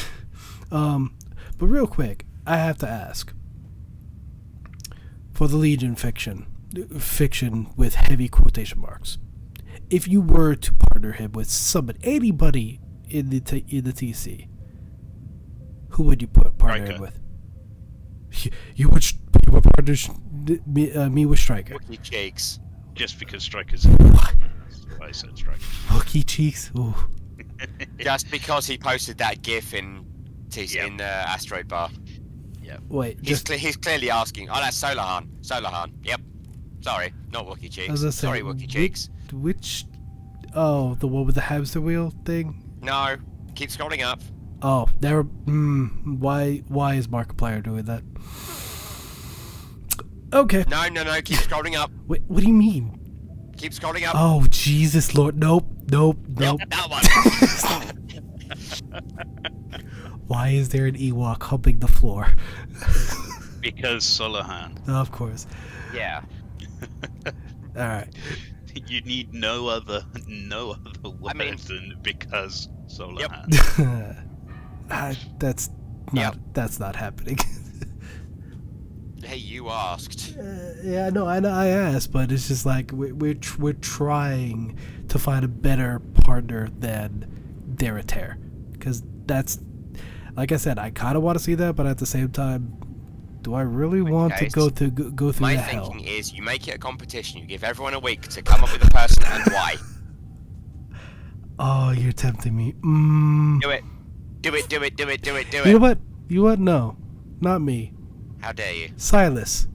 um, but real quick, I have to ask. For the Legion fiction, fiction with heavy quotation marks, if you were to partner him with somebody, anybody in the t- in the TC, who would you put partner him with? You, you would sh- you would partner sh- me, uh, me with Striker. Wookie cheeks. Just because strikers. What? I said Striker. Wookie cheeks. Ooh. Just because he posted that GIF in TC Yeah. in the asteroid bar. Yeah. Wait, He's just cle he's clearly asking. Oh, that's Solahan. Solahan. Yep. Sorry, not Wookie As cheeks. I said, Sorry, Wookie whi- cheeks. which? Oh, the one with the hamster wheel thing. No. Keep scrolling up. Oh, there. Mm, why? Why is Markiplier doing that? Okay. No, no, no. Keep scrolling up. Wait, what do you mean? Keep scrolling up. Oh, Jesus Lord! Nope, nope, nope. Yep, that one. Why is there an Ewok humping the floor? Because Solahan. of course. yeah. All right. You need no other, no other word I mean- than because Solahan. I, that's not. Yep. That's not happening. Hey, you asked. Uh, yeah, no, I know I asked, but it's just like we're we're, tr- we're trying to find a better partner than Derriter, because that's like I said, I kind of want to see that, but at the same time, do I really want to go through go, go through My the hell? thinking is you make it a competition. You give everyone a week to come up with a person and why. Oh, you're tempting me. Mm. Do it. Do it, do it, do it, do it, do it. You know it. what? You know what? No, not me. How dare you? Silas.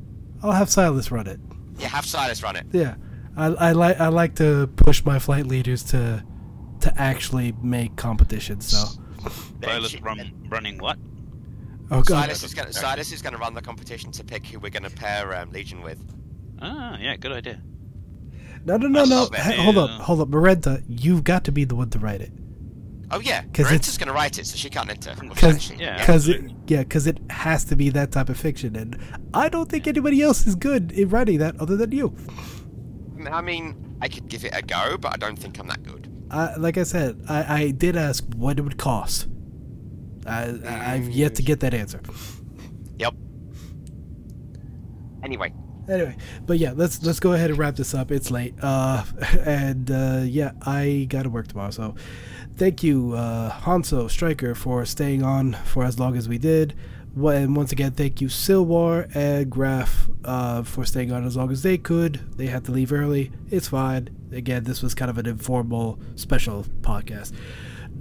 I'll have Silas run it. Yeah, have Silas run it. Yeah, I, I like I like to push my flight leaders to to actually make competitions. So, Silas run, running what? Oh god, Silas is gonna Silas is gonna run the competition to pick who we're gonna pair um, Legion with. Ah, yeah, good idea. no, no, no, no. Hey, hold up, hold up, Marenta. You've got to be the one to write it, Oh yeah, 'Cause Brenta's it's- gonna write it, so she can't enter. Or because? Yeah. because it yeah because it has to be that type of fiction, and I don't think anybody else is good in writing that other than you. I mean, I could give it a go, but I don't think I'm that good. I, like I said, I, I did ask what it would cost. I, I've yet to get that answer. Yep. Anyway, Anyway, but yeah, let's let's go ahead and wrap this up. It's late, uh, and uh, yeah, I gotta work tomorrow. So, thank you, uh, Hanso Striker, for staying on for as long as we did. Wa- And once again, thank you, Silwar and Graf, uh, for staying on as long as they could. They had to leave early. It's fine. Again, this was kind of an informal special podcast.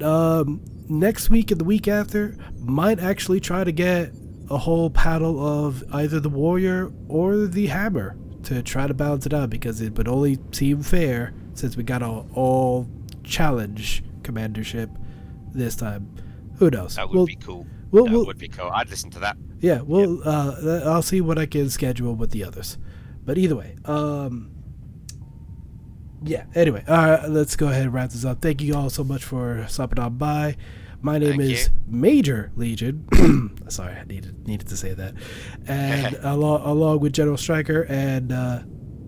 Um, next week and the week after, might actually try to get a whole paddle of either the warrior or the hammer to try to balance it out because it would only seem fair since we got a all challenge commandership this time. Who knows? That would We'll- be cool. we'll- that we'll- would be cool. I'd listen to that. yeah, well, uh, I'll see what I can schedule with the others. But either way, um, yeah. Anyway, let's go ahead and wrap this up. Thank you all so much for stopping on by. My name Thank is you. Major Legion. Sorry, I needed needed to say that. And along along with General Striker, and uh,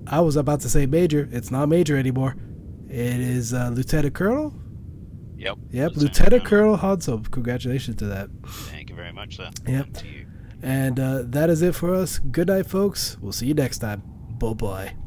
I was about to say Major. It's not Major anymore. It is uh, Lieutenant Colonel. Yep. Yep, Lieutenant Colonel Hanso. Congratulations to that. Thank you very much, sir. Yep. And to you. And uh, that is it for us. Good night, folks. We'll see you next time. Bye bye.